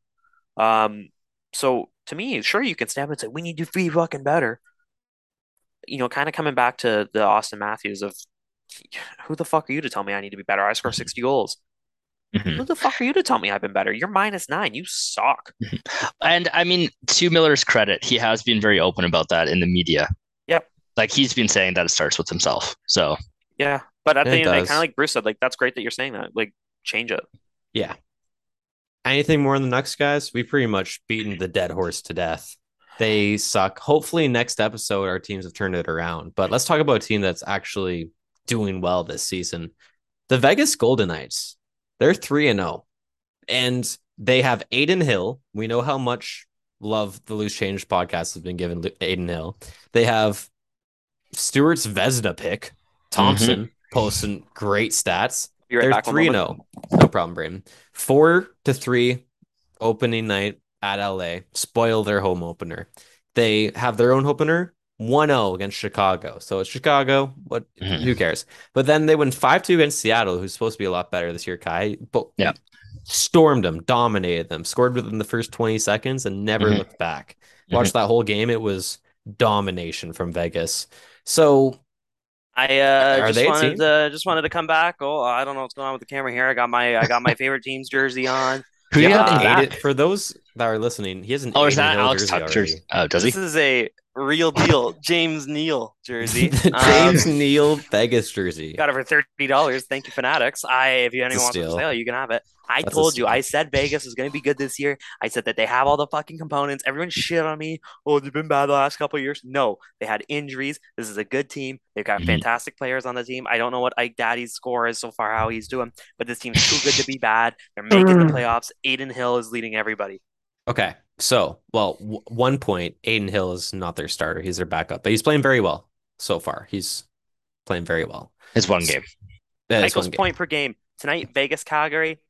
Um, so to me, sure you can stand up and say we need to be fucking better. You know, kind of coming back to the Auston Matthews of who the fuck are you to tell me I need to be better? I score 60 goals. Mhm. Who the fuck are you to tell me I've been better? You're minus nine. You suck. And I mean, to Miller's credit, he has been very open about that in the media. Yep. Like he's been saying that it starts with himself. So Yeah. But at It the end of the day, kind of like Bruce said, like that's great that you're saying that. Like change it. Yeah. Anything more on the Nucks, guys? We've pretty much beaten the dead horse to death. They suck. Hopefully, next episode, our teams have turned it around. But let's talk about a team that's actually doing well this season. The Vegas Golden Knights. They're 3 and 0. And they have Adin Hill. We know how much love the Loose Change podcast has been given Adin Hill. They have Stewart's Vezina pick, mm-hmm. Thompson, posting great stats. Be right They're back. three moment. zero. No problem, Braden. Four to three opening night at LA. Spoil their home opener. They have their own opener 1-0 against Chicago. So it's Chicago. What Mhm. who cares? But then they win 5-2 against Seattle, who's supposed to be a lot better this year, Kai. But Yeah. stormed them, dominated them, scored within the first 20 seconds and never Mhm. looked back. Watched that whole game. It was domination from Vegas. So I uh, just wanted to just wanted to come back. Oh, I don't know what's going on with the camera here. I got my I got my favorite team's jersey on. Who Yeah, you got uh, in Aiden- back? for those that are listening, he has an Oh, is Aiden that Alex jersey Tuch jersey? Oh, does he? This is a real deal James Neal jersey. the Um, James Neal Vegas jersey. Got it for thirty dollars. Thank you, Fanatics. I if you That's a anyone wants it for sale, you can have it. I That's told you. I said Vegas is going to be good this year. I said that they have all the fucking components. Everyone shit on me. Oh, they've been bad the last couple of years. No, they had injuries. This is a good team. They've got Mhm. fantastic players on the team. I don't know what Ike Daddy's score is so far, how he's doing, but this team's too good to be bad. They're making the playoffs. Adin Hill is leading everybody. Okay, so well, w- one point, Adin Hill is not their starter; he's their backup, but he's playing very well so far. He's playing very well. It's one game. That is Michael's one game. point per game tonight. Vegas, Calgary,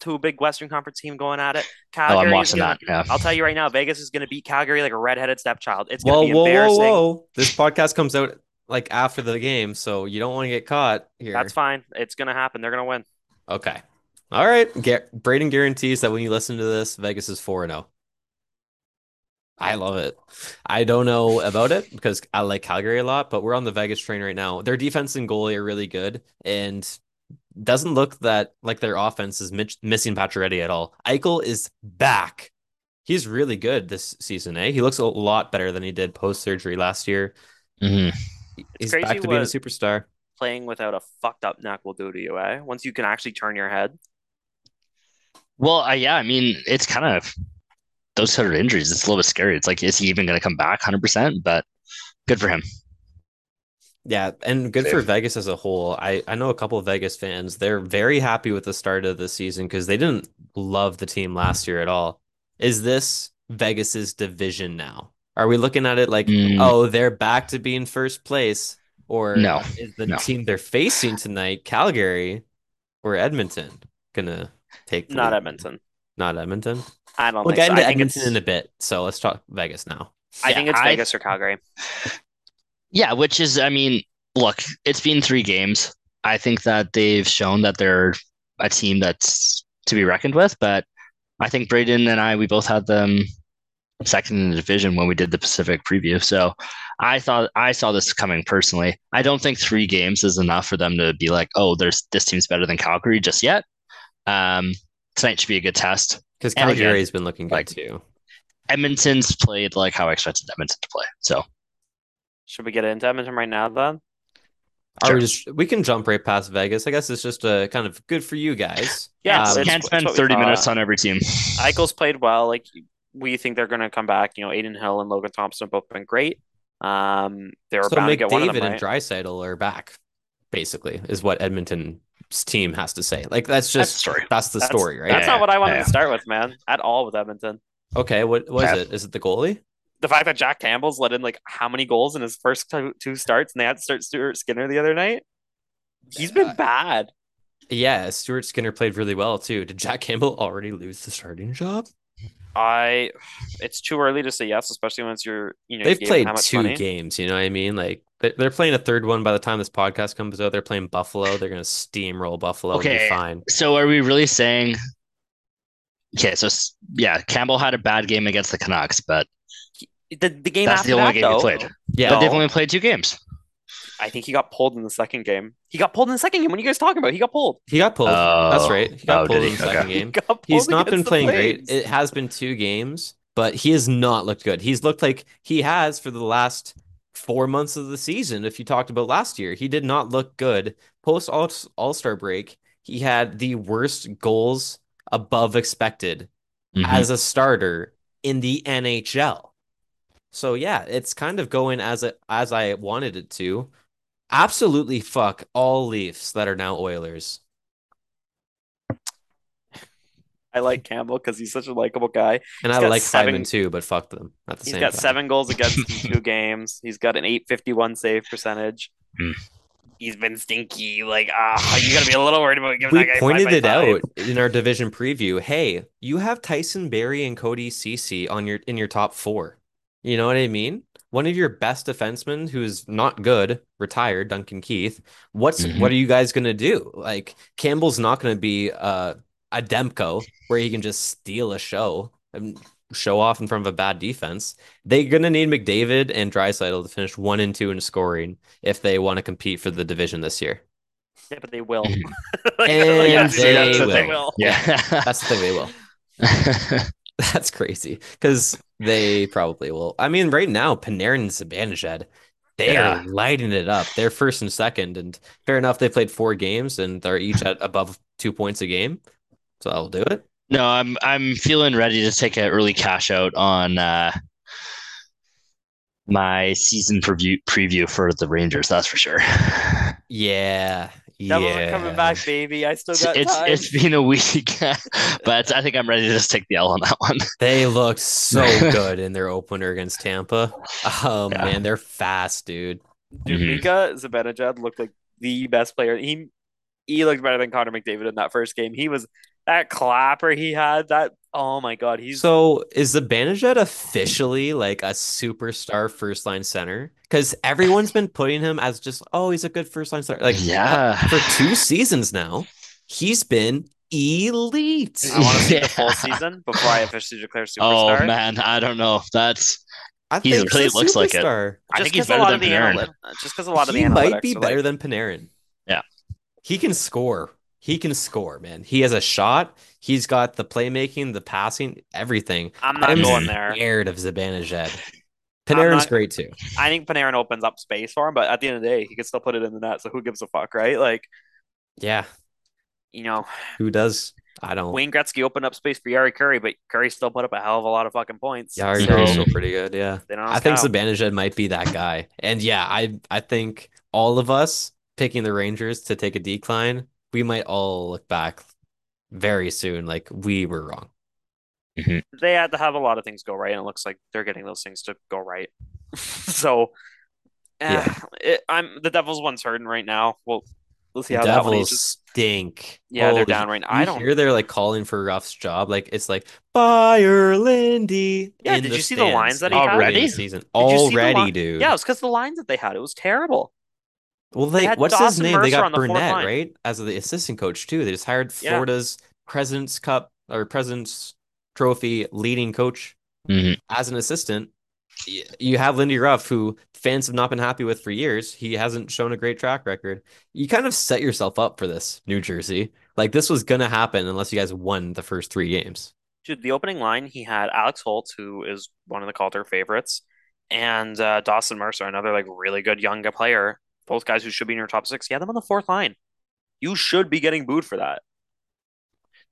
two big Western Conference team going at it. Oh, I'm watching gonna, that. Yeah. I'll tell you right now, Vegas is going to beat Calgary like a redheaded stepchild. It's Whoa, going to be whoa, whoa, embarrassing. whoa! This podcast comes out like after the game, so you don't want to get caught here. That's fine. It's going to happen. They're going to win. Okay. All right. Gar- Braden guarantees that when you listen to this, Vegas is 4 0. I love it. I don't know about it because I like Calgary a lot, but we're on the Vegas train right now. Their defense and goalie are really good and doesn't look that like their offense is mitch- missing Pacioretty at all. Eichel is back. He's really good this season, eh? He looks a lot better than he did post surgery last year. Mhm. He's crazy back to being a superstar. Playing without a fucked up neck will do to you, eh? Once you can actually turn your head. Well, uh, yeah, I mean, it's kind of those sort of injuries. It's a little bit scary. It's like, is he even going to come back 100%? But good for him. Yeah, and good for Vegas as a whole. I, I know a couple of Vegas fans. They're very happy with the start of the season because they didn't love the team last year at all. Is this Vegas's division now? Are we looking at it like, Mm. oh, they're back to being first place? Or No, is the no. team they're facing tonight, Calgary or Edmonton, gonna take Not lead? Edmonton. Not Edmonton. I don't know. We'll think get so. into I think Edmonton it's, in a bit. So let's talk Vegas now. I Yeah, think it's I- Vegas or Calgary. Yeah, which is, I mean, look, it's been three games. I think that they've shown that they're a team that's to be reckoned with, but I think Braden and I, we both had them second in the division when we did the Pacific preview. So I thought I saw this coming personally. I don't think three games is enough for them to be like, oh, there's this team's better than Calgary just yet. Um, tonight should be a good test. Because Calgary's been looking good like- too. Edmonton's played like how I expected Edmonton to play. So Should we get into Edmonton right now then? Are Sure. we just we can jump right past Vegas. I guess it's just a kind of good for you guys. Yeah, Um, it's- can't spend 30 minutes on every team. Eichel's played well. Like we think they're going to come back. You know, Adin Hill and Logan Thompson have both been great. Um, they were so bound to get one of them right. and Draisaitl are back, basically, is what Edmonton's team has to say. Like that's That's just the story. that's the That's- story, right? That's Yeah, not what I wanted yeah. to start with, man. At all with Edmonton. Okay, what was Okay. it? Is it the goalie? The fact that Jack Campbell's let in like how many goals in his first two, two starts, and they had to start Stuart Skinner the other night. He's been bad. Yeah, Stuart Skinner played really well too. Did Jack Campbell already lose the starting job? I. It's too early to say yes, especially once you're you know They've you gave him played two money. games. You know what I mean? Like they- they're playing a third one by the time this podcast comes out. They're playing Buffalo. They're gonna steamroll Buffalo. and be Okay. fine. So are we really saying? Okay, so yeah, Campbell had a bad game against the Canucks, but The, the game That's after the only that, game he though, played. Yeah, but they've only played two games. I think he got pulled in the second game. He got pulled in the second game. What are you guys talking about? He got pulled. he got pulled. That's Oh. right. He got Oh, pulled in the second Okay. He game. got pulled He's not been playing great. It has been two games, but he has not looked good. He's looked like he has for the last four months of the season. If you talked about last year, he did not look good. Post All Star break, he had the worst goals above expected Mhm. as a starter in the NHL. So yeah, it's kind of going as a, as I wanted it to. Absolutely fuck all Leafs that are now Oilers. I like Campbell because he's such a likable guy. And He's I like seven- Friedman too, but fuck them at the He's same got time. seven goals against in two games. He's got an 851 save percentage. Hmm. He's been stinky. Like, ah, you got to be a little worried about giving We that guy pointed five by it five. out in our division preview. Hey, you have Tyson Barrie and Cody Cece on your in your top four. You know what I mean? One of your best defensemen who's not good, retired, Duncan Keith. What's Mhm. what are you guys gonna do? Like Campbell's not gonna be uh, a Demko where he can just steal a show and show off in front of a bad defense. They're gonna need McDavid and Draisaitl to finish one and two in scoring if they want to compete for the division this year. Yeah, but they will. Mhm. Like, And like, Yeah, that's- they that's will. they will. Yeah. That's the thing they will. That's crazy because they probably will. I mean, right now, Panarin and Zibanejad, they Yeah. are lighting it up. They're first and second, and fair enough, they played four games and they're each at above two points a game, so I'll do it. no, I'm I'm feeling ready to take an early cash out on uh, my season preview preview for the Rangers. That's for sure. Yeah, Devils yeah. coming back, baby. I still It's got it's, time. it's been a week, but I think I'm ready to just take the L on that one. They look so good in their opener against Tampa. Oh Yeah. man, they're fast, dude. Dude, Mhm. Mika Zibanejad looked like the best player. He he looked better than Connor McDavid in that first game. He was that clapper he had. That oh my god, he's So is the Zibanejad officially like a superstar first line center? Because everyone's been putting him as just, oh, he's a good first line center. Like yeah, uh, for two seasons now, he's been elite. I want to see Yeah. the full season before I officially declare Oh man, I don't know. That's I He's- think he he's a looks like it. I Just think he's 'cause a better lot than of the Panarin. analy- just because a lot of the He analytics might be better like, than Panarin. Yeah. He can score. He can score, man. He has a shot. He's got the playmaking, the passing, everything. I'm not I'm going there. scared of Zibanejad. I'm Panarin's not- great too. I think Panarin opens up space for him, but at the end of the day, he can still put it in the net. So who gives a fuck, right? Like, Yeah. you know, Who does? I don't. Wayne Gretzky opened up space for Jari Kurri, but Kurri still put up a hell of a lot of fucking points. Yeah, so Kurri's still pretty good. Yeah. I think scout. Zibanejad might be that guy. And yeah, I I think all of us picking the Rangers to take a decline, we might all look back very soon like we were wrong. they had to have a lot of things go right, and it looks like they're getting those things to go right. so, eh, Yeah. it, I'm the Devils one's hurting right now. Well, we'll see how that one Devils ages. stink. Yeah, they're down right now. I don't. hear they're like calling for Ruff's job. Like it's like fire Lindy. Yeah, did you see the lines that like, he had? early in the Already? season? Did you see the Already, line- dude. Yeah, it was because the lines that they had. It was terrible. Well, they, had what's his Dawson name? They got on the Brunette, right? As the assistant coach too. They just hired Yeah. Florida's President's Cup or President's Trophy leading coach Mhm. as an assistant. You have Lindy Ruff, who fans have not been happy with for years. He hasn't shown a great track record. You kind of set yourself up for this, New Jersey. Like this was gonna happen unless you guys won the first three games. Dude, the opening line, he had Alex Holtz, who is one of the Calder favorites, and uh, Dawson Mercer, another like really good young player. Both guys who should be in your top six. Had them on the fourth line. You should be getting booed for that.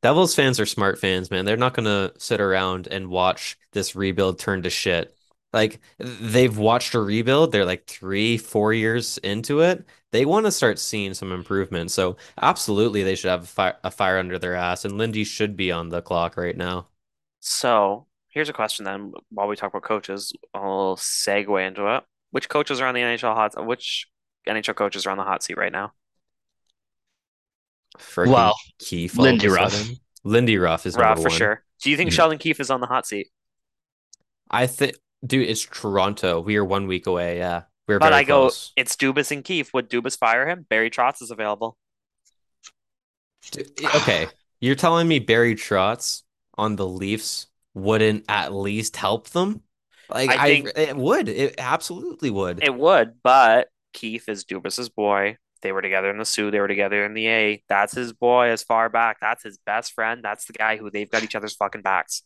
Devils fans are smart fans, man. They're not gonna sit around and watch this rebuild turn to shit. Like they've watched a rebuild, they're like three, four years into it. They want to start seeing some improvement. So absolutely, they should have a fire, a fire under their ass, and Lindy should be on the clock right now. So here's a question then. While we talk about coaches, I'll segue into it. Which coaches are on the NHL hot? Which NHL coaches are on the hot seat right now? Freaking Well, Keefe, Lindy a Ruff. sudden. Lindy Ruff is Rob, number for one. sure. Do you think Mhm. Sheldon Keefe is on the hot seat? I think, dude, it's Toronto. We are one week away. Yeah, we're But very I go, it's Dubas and Keefe. Would Dubas fire him? Barry Trotz is available. Okay, you're telling me Barry Trotz on the Leafs wouldn't at least help them? Like I I, think- it would. It absolutely would. It would, but Keefe is Dubas's boy. They were together in the Soo. They were together in the A. That's his boy as far back. That's his best friend. That's the guy who they've got each other's fucking backs.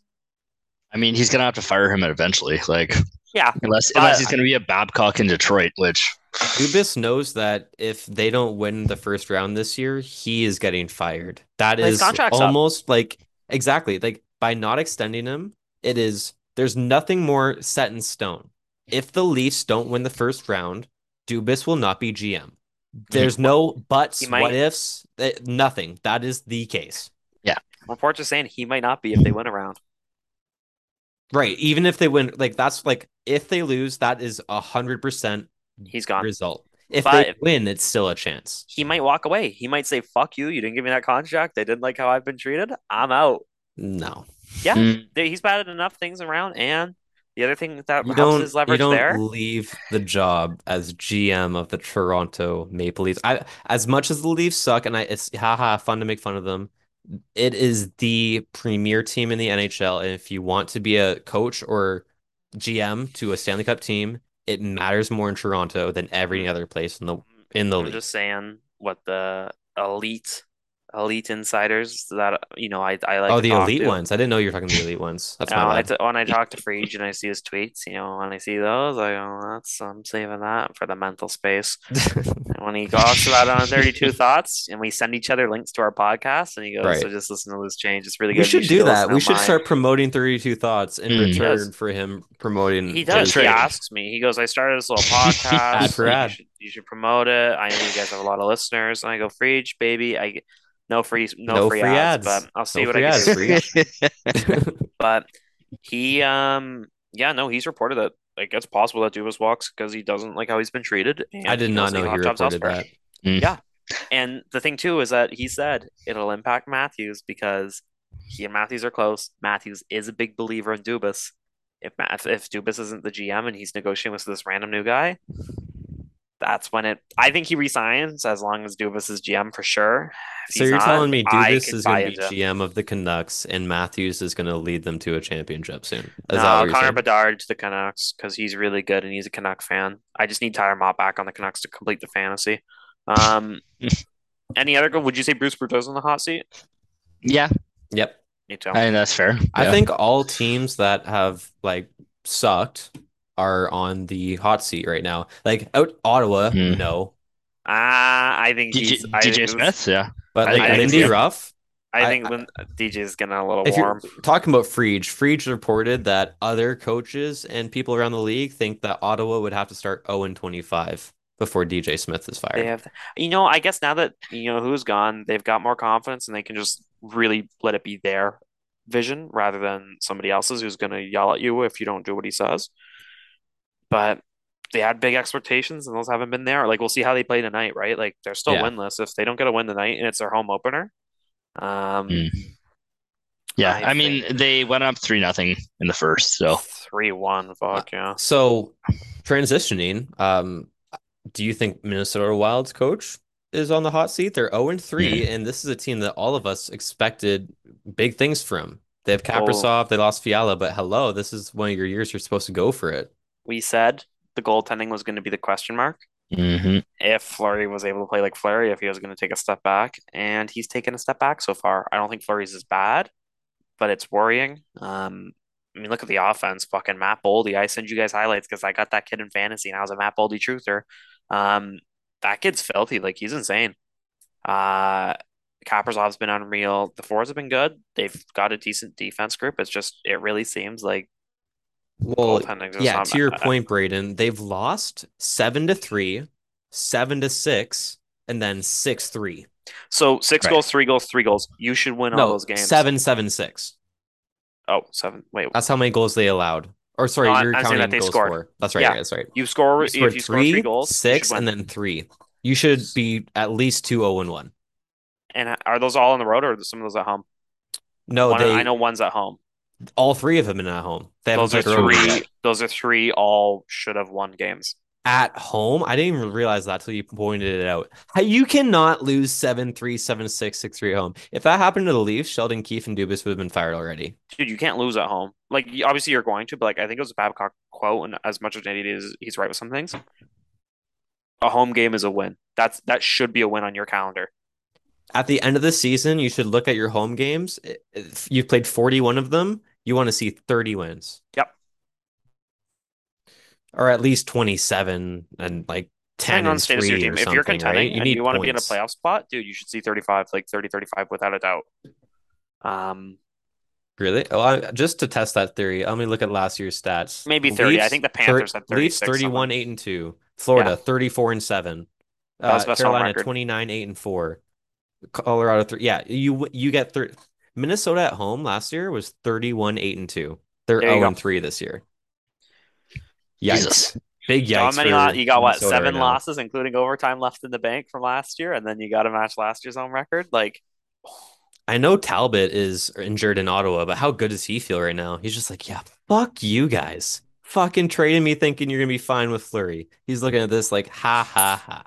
I mean, he's gonna have to fire him eventually. Like, Yeah, unless But- unless he's gonna be a Babcock in Detroit, which Dubas knows that if they don't win the first round this year, he is getting fired. That is His is contract's up. almost like exactly like by not extending him, it is there's nothing more set in stone. If the Leafs don't win the first round, Dubas will not be GM. There's no buts, might- what ifs, eh, nothing. That is the case. Yeah. Reports are saying he might not be if they win around. Right. Even if they win, like that's like if they lose, that is a hundred percent He's gone. result. If But- they win, it's still a chance. He might walk away. He might say, "Fuck you! You didn't give me that contract. They didn't like how I've been treated. I'm out." No. Yeah, Mm, he's batted enough things around, and the other thing that You helps don't you leverage don't there. leave the job as GM of the Toronto Maple Leafs. I as much as the Leafs suck and I it's haha fun to make fun of them. It is the premier team in the NHL and if you want to be a coach or GM to a Stanley Cup team, it matters more in Toronto than every mm. other place in the in the I'm league. just saying what the elite elite insiders that you know I I like. oh, the elite to. ones. I didn't know you were talking the elite ones. That's Uh, my when, I t- when I talk to Friedge and I see his tweets, you know, when I see those, I go, "That's I'm saving that for the mental space." And when he talks about on 32 Thoughts, and we send each other links to our podcast, and he goes, Right. "So just listen to this change. It's really good." we should do that. We should mine." start promoting 32 Thoughts in Mm. return for him promoting. He does. He asks me. He goes, "I started this little podcast. You, should, you should promote it. I know you guys have a lot of listeners." And I go, "Friedge, baby, I no free, no, No free, free ads, ads. but I'll see No what I can do. But he, um, yeah, no, he's reported that like it's possible that Dubas walks because he doesn't like how he's been treated. And I did not knows know hot he jobs reported elsewhere. Yeah, And the thing too is that he said it'll impact Matthews because he and Matthews are close. Matthews is a big believer in Dubas. If, if Dubas isn't the GM and he's negotiating with this random new guy, that's when it. I think he resigns as long as Dubas is GM for sure. If So you're not, telling me I Dubas is going to be GM of the Canucks and Matthews is going to lead them to a championship soon? Is no, Connor? Bedard to the Canucks because he's really good and he's a Canuck fan. I just need Tyler Motte back on the Canucks to complete the fantasy. Um, any other? Goal? Would you say Bruce Bertuzzi in the hot seat? yeah, Yep. Me too. I think that's fair. I Yeah. think all teams that have like sucked are on the hot seat right now. Like out Ottawa, Hmm. no. Ah, I think DJ, he's. I think DJ it was- Smith, yeah. But I like think- I think Lindy so. Ruff, I I- think I- when DJ's getting a little if warm. you're talking about Friedge, Friedge reported that other coaches and people around the league think that Ottawa would have to start 0 and 25 before DJ Smith is They fired. have, you know, I guess now that you know who's gone, they've got more confidence and they can just really let it be their vision rather than somebody else's who's going to yell at you if you don't do what he says. But they had big expectations and those haven't been there. Like we'll see how they play tonight, right? Like they're still Yeah. winless if they don't get a win tonight and it's their home opener. Um, Mm. Yeah, I I, mean they went up three nothing in the first, so three one, fuck yeah. So transitioning, um, do you think Minnesota Wild's coach is on the hot seat? They're 0 and 3, and this is a team that all of us expected big things from. They have Kaprizov, they lost Fiala, but hello, this is one of your years you're supposed to go for it. We said the goaltending was going to be the question mark. mhm. if Fleury was able to play like Fleury, if he was going to take a step back, and he's taken a step back so far. I don't think Fleury's is bad, but it's worrying. Um, I mean, look at the offense. Fucking Matt Boldy. I send you guys highlights because I got that kid in fantasy, and I was a Matt Boldy truther. Um, that kid's filthy. Like he's insane. Uh, Kaprizov's been unreal. The fours have been good. They've got a decent defense group. It's just it really seems like Well, yeah, to your bad. point, Braden, they've lost seven to three, seven to six, and then six three. So six Right. goals, three goals, three goals. You should win all those games. seven, seven, six. Oh, seven. Wait, That's how many goals they allowed. Or sorry, No, you're I'm counting that they goals scored. That's right. Yeah. That's right. You score You if scored you score three three, goals, six, and then three. You should be at least two zero and one. And are those all on the road or are some of those at home? No, One- they I know one's at home. All three of them in at home. Those are played their own three. Those are three. All should have won games. at home. I didn't even realize that till you pointed it out. You cannot lose 7 3, 7 6, 6 3 at home. If that happened to the Leafs, Sheldon Keefe and Dubas would have been fired already. Dude, you can't lose at home. Like obviously you're going to, but like I think it was a Babcock quote, and as much as it is, he's right with some things. A home game is a win. That's that should be a win on your calendar. At the end of the season, you should look at your home games. If you've played 41 of them, you want to see 30 wins. Yep. Or at least 27 and like 10 on of 3 your team. If you're contending right? and you want to be in a playoff spot, dude, you should see 35, like 30, 35 without a doubt. Um, Really? Oh, I, just to test that theory, let me look at last year's stats. Maybe 30. I think the Panthers had Leafs 31 something. 8 and 2. Florida Yeah. 34 and 7. Uh, Carolina 29 8 and 4. Colorado 3. Yeah, you you get thir- Minnesota at home last year was 31 8 and 2. They're There 0 and 3 this year. Yikes. Jesus. Big How yikes. many lo- you got what Minnesota seven right now. losses, including overtime left in the bank from last year, and then you got to match last year's home record. Like, I know Talbot is injured in Ottawa, but how good does he feel right now? He's just like, yeah, fuck you guys. Fucking trading me thinking you're gonna be fine with Fleury. He's looking at this like, ha ha ha.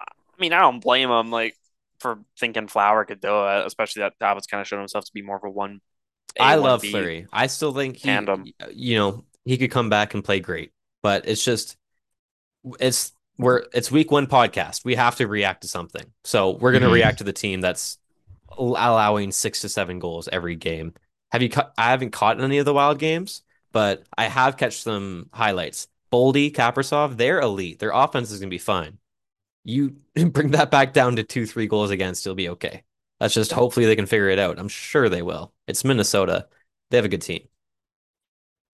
I mean, I don't blame him like for thinking Flower could do it, especially that Talbot's kind of showed himself to be more of a one. A, I one love B. Fleury. I still think he, Tandem. you know, he could come back and play great, but it's just, it's we're it's week one podcast. We have to react to something, so we're gonna Mhm. react to the team that's allowing six to seven goals every game. Have you? Ca- I haven't caught any of the wild games, but I have catch some highlights. Boldy, Kaprizov, they're elite. Their offense is gonna be fine. You bring that back down to two, three goals against, you'll be okay. That's just hopefully they can figure it out. I'm sure they will. It's Minnesota. They have a good team.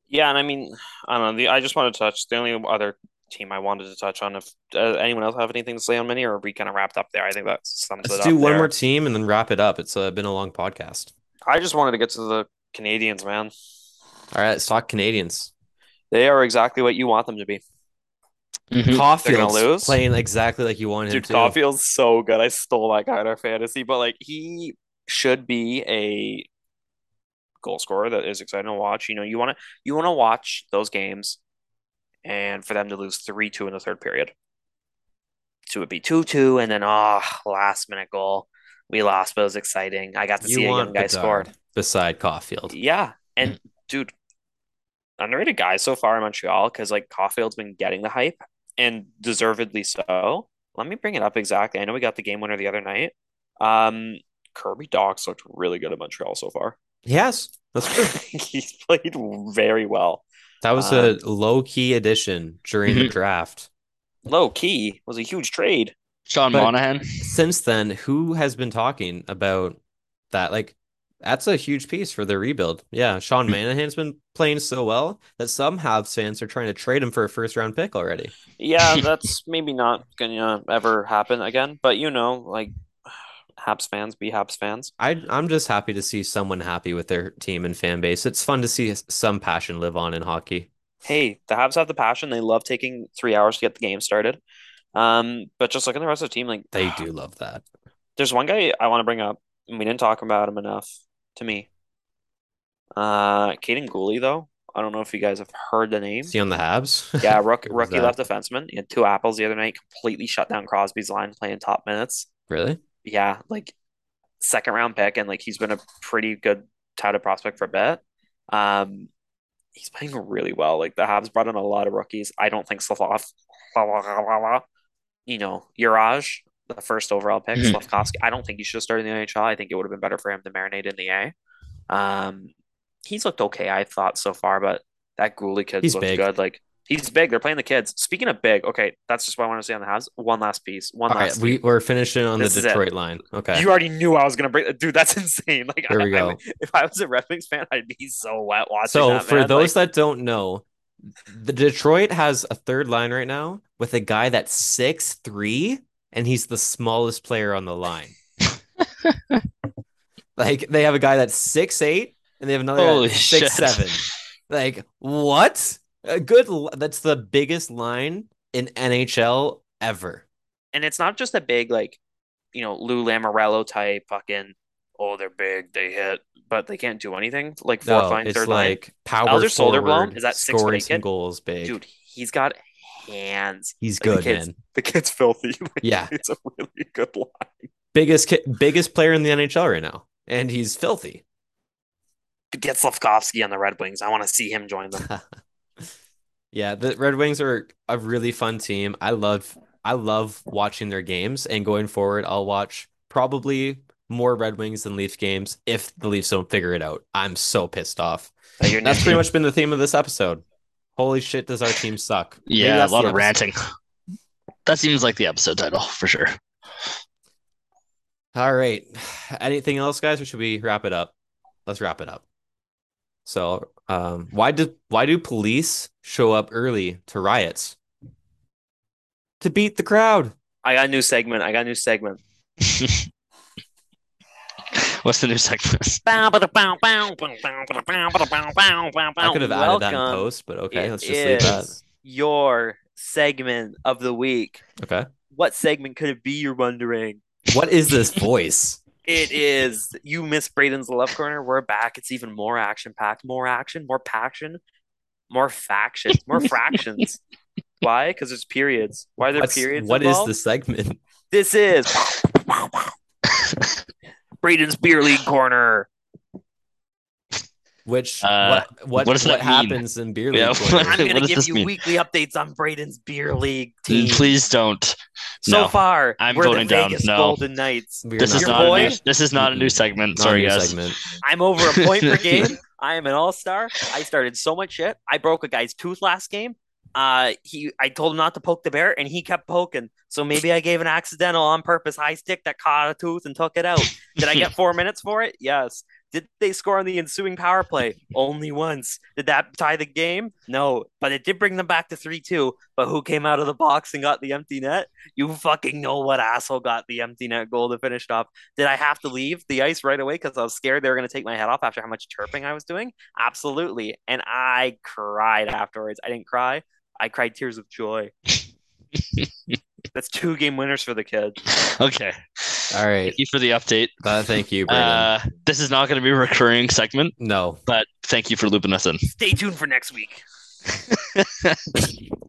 Yeah, and I mean, I don't know. The, I just want to touch the only other team I wanted to touch on. If uh, anyone else have anything to say on Mini, or are we kind of wrapped up there? I think that sums Let's do one there. more team and then wrap it up. It's uh, been a long podcast. I just wanted to get to the Canadiens, man. All right, let's talk Canadiens. They are exactly what you want them to be. Mhm. Caulfield's lose? playing exactly like you wanted him Dude, to. Caulfield's so good. I stole that guy in our fantasy, but like he should be a goal scorer that is exciting to watch. You know, you want to you want to watch those games, and for them to lose three two in the third period, so it would be two two, and then ah, last minute goal. We lost, but it was exciting. I got to You see a young guy Bedard scored. beside Caulfield. Yeah, and dude, underrated guy so far in Montreal because like Caulfield's been getting the hype and deservedly so. Let me bring it up exactly. I know we got the game winner the other night. Um, Kirby Dach looked really good at Montreal so far. Yes, that's true. He's played very well. That was Um, a low key addition during the draft. Low key was a huge trade. Sean But- Monahan. Since then, who has been talking about that? Like, that's a huge piece for the rebuild. Yeah, Sean Monahan's been playing so well that some Habs fans are trying to trade him for a first round pick already. Yeah, that's maybe not gonna ever happen again. But you know, like Habs fans be Habs fans. I I'm just happy to see someone happy with their team and fan base. It's fun to see some passion live on in hockey. hey, the Habs have the passion. They love taking three hours to get the game started. Um, but just look at the rest of the team. Like They do love that. there's one guy I want to bring up, and we didn't talk about him enough to me. Uh, Kaiden Guhle, though. I don't know if you guys have heard the name. See on the Habs? Yeah, rook, rookie that? left defenseman. He had two apples the other night. Completely shut down Crosby's line, playing top minutes. Really? Yeah, like second round pick, and like he's been a pretty good touted prospect for a bit. Um, he's playing really well. Like the Habs brought in a lot of rookies. I don't think Slavov, you know, Juraj, the first overall pick, Mhm. Slavkovsky. I don't think he should have started in the NHL. I think it would have been better for him to marinate in the A. Um, he's looked okay, I thought so far, but that Guhle kid He's looks big. good. Like he's big. They're playing the kids. Speaking of big, okay, that's just what I want to say on the Habs. One last piece. One All right, last. we, we're finishing on This the. Detroit line. Okay. You already knew I was gonna break. Dude, that's insane. Like, There we I- go. I- if I was a Red Wings fan, I'd be so wet watching So that. for those Like, that don't know, the Detroit has a third line right now with a guy that's six three, and he's the smallest player on the line. like they have a guy that's six eight, and they have another guy Holy that's six shit. seven. Like what? A good. That's the biggest line in NHL ever. and it's not just a big like, you know, Lou Lamoriello type fucking. Oh, they're big. They hit, but they can't do anything. Like fourth No, line, it's third line. like power Elmer Soderblom, forward, is that six foot scoring eight some kid? goals big. Dude, he's got hands. he's like the good, kids- man. The kid's filthy. Like, Yeah. it's a really good line. biggest ki- biggest player in the NHL right now, and he's filthy. Get Slavkovsky on the Red Wings. I want to see him join them. yeah, the Red Wings are a really fun team. I love I love watching their games, and going forward, I'll watch probably more Red Wings than Leaf games if the Leafs don't figure it out. I'm so pissed off. That That's pretty much been the theme of this episode. Holy shit, does our team suck? Yeah, a lot of episode. ranting. That seems like the episode title for sure. All right. Anything else, guys, or should we wrap it up? Let's wrap it up. So, um, why do why do police show up early to riots? To beat the crowd. I got a new segment. I got a new segment. What's the new segment? I I could have added that in post, but okay, let's just leave that. Your segment of the week. Okay. What segment could it be? You're wondering. What is this voice? It is. You miss Braden's Love corner. We're back. It's even more action packed. More action. More passion. More factions, More fractions. Why? Because there's periods. Why are there What's, periods? what is involved? the segment? This is Braden's beer league corner. Which Uh, what what, what does what that mean? happens in beer league? Yeah, I'm gonna give you mean? weekly updates on Braden's beer league team. Please don't. So no. far, I'm we're voting the down. Vegas No. Golden Knights. We're This is Your not a new, this is not a new segment. Not Sorry, new guys. segment. I'm over a point per game. I am an all star. I started so much shit. I broke a guy's tooth last game. Uh, he, I told him not to poke the bear, and he kept poking. So maybe I gave an accidental on purpose high stick that caught a tooth and took it out. Did I get four minutes for it? Yes. Did they score on the ensuing power play? Only once. Did that tie the game? No. But it did bring them back to 3 2. But who came out of the box and got the empty net? You fucking know what asshole got the empty net goal to finish it off. Did I have to leave the ice right away because I was scared they were going to take my head off after how much chirping I was doing? Absolutely. And I cried afterwards. I didn't cry. I cried tears of joy. That's two game winners for the kid. Okay. All right. Thank you for the update. Uh, thank you, Braden. Uh, this is not going to be a recurring segment, no. but thank you for looping us in. Stay tuned for next week.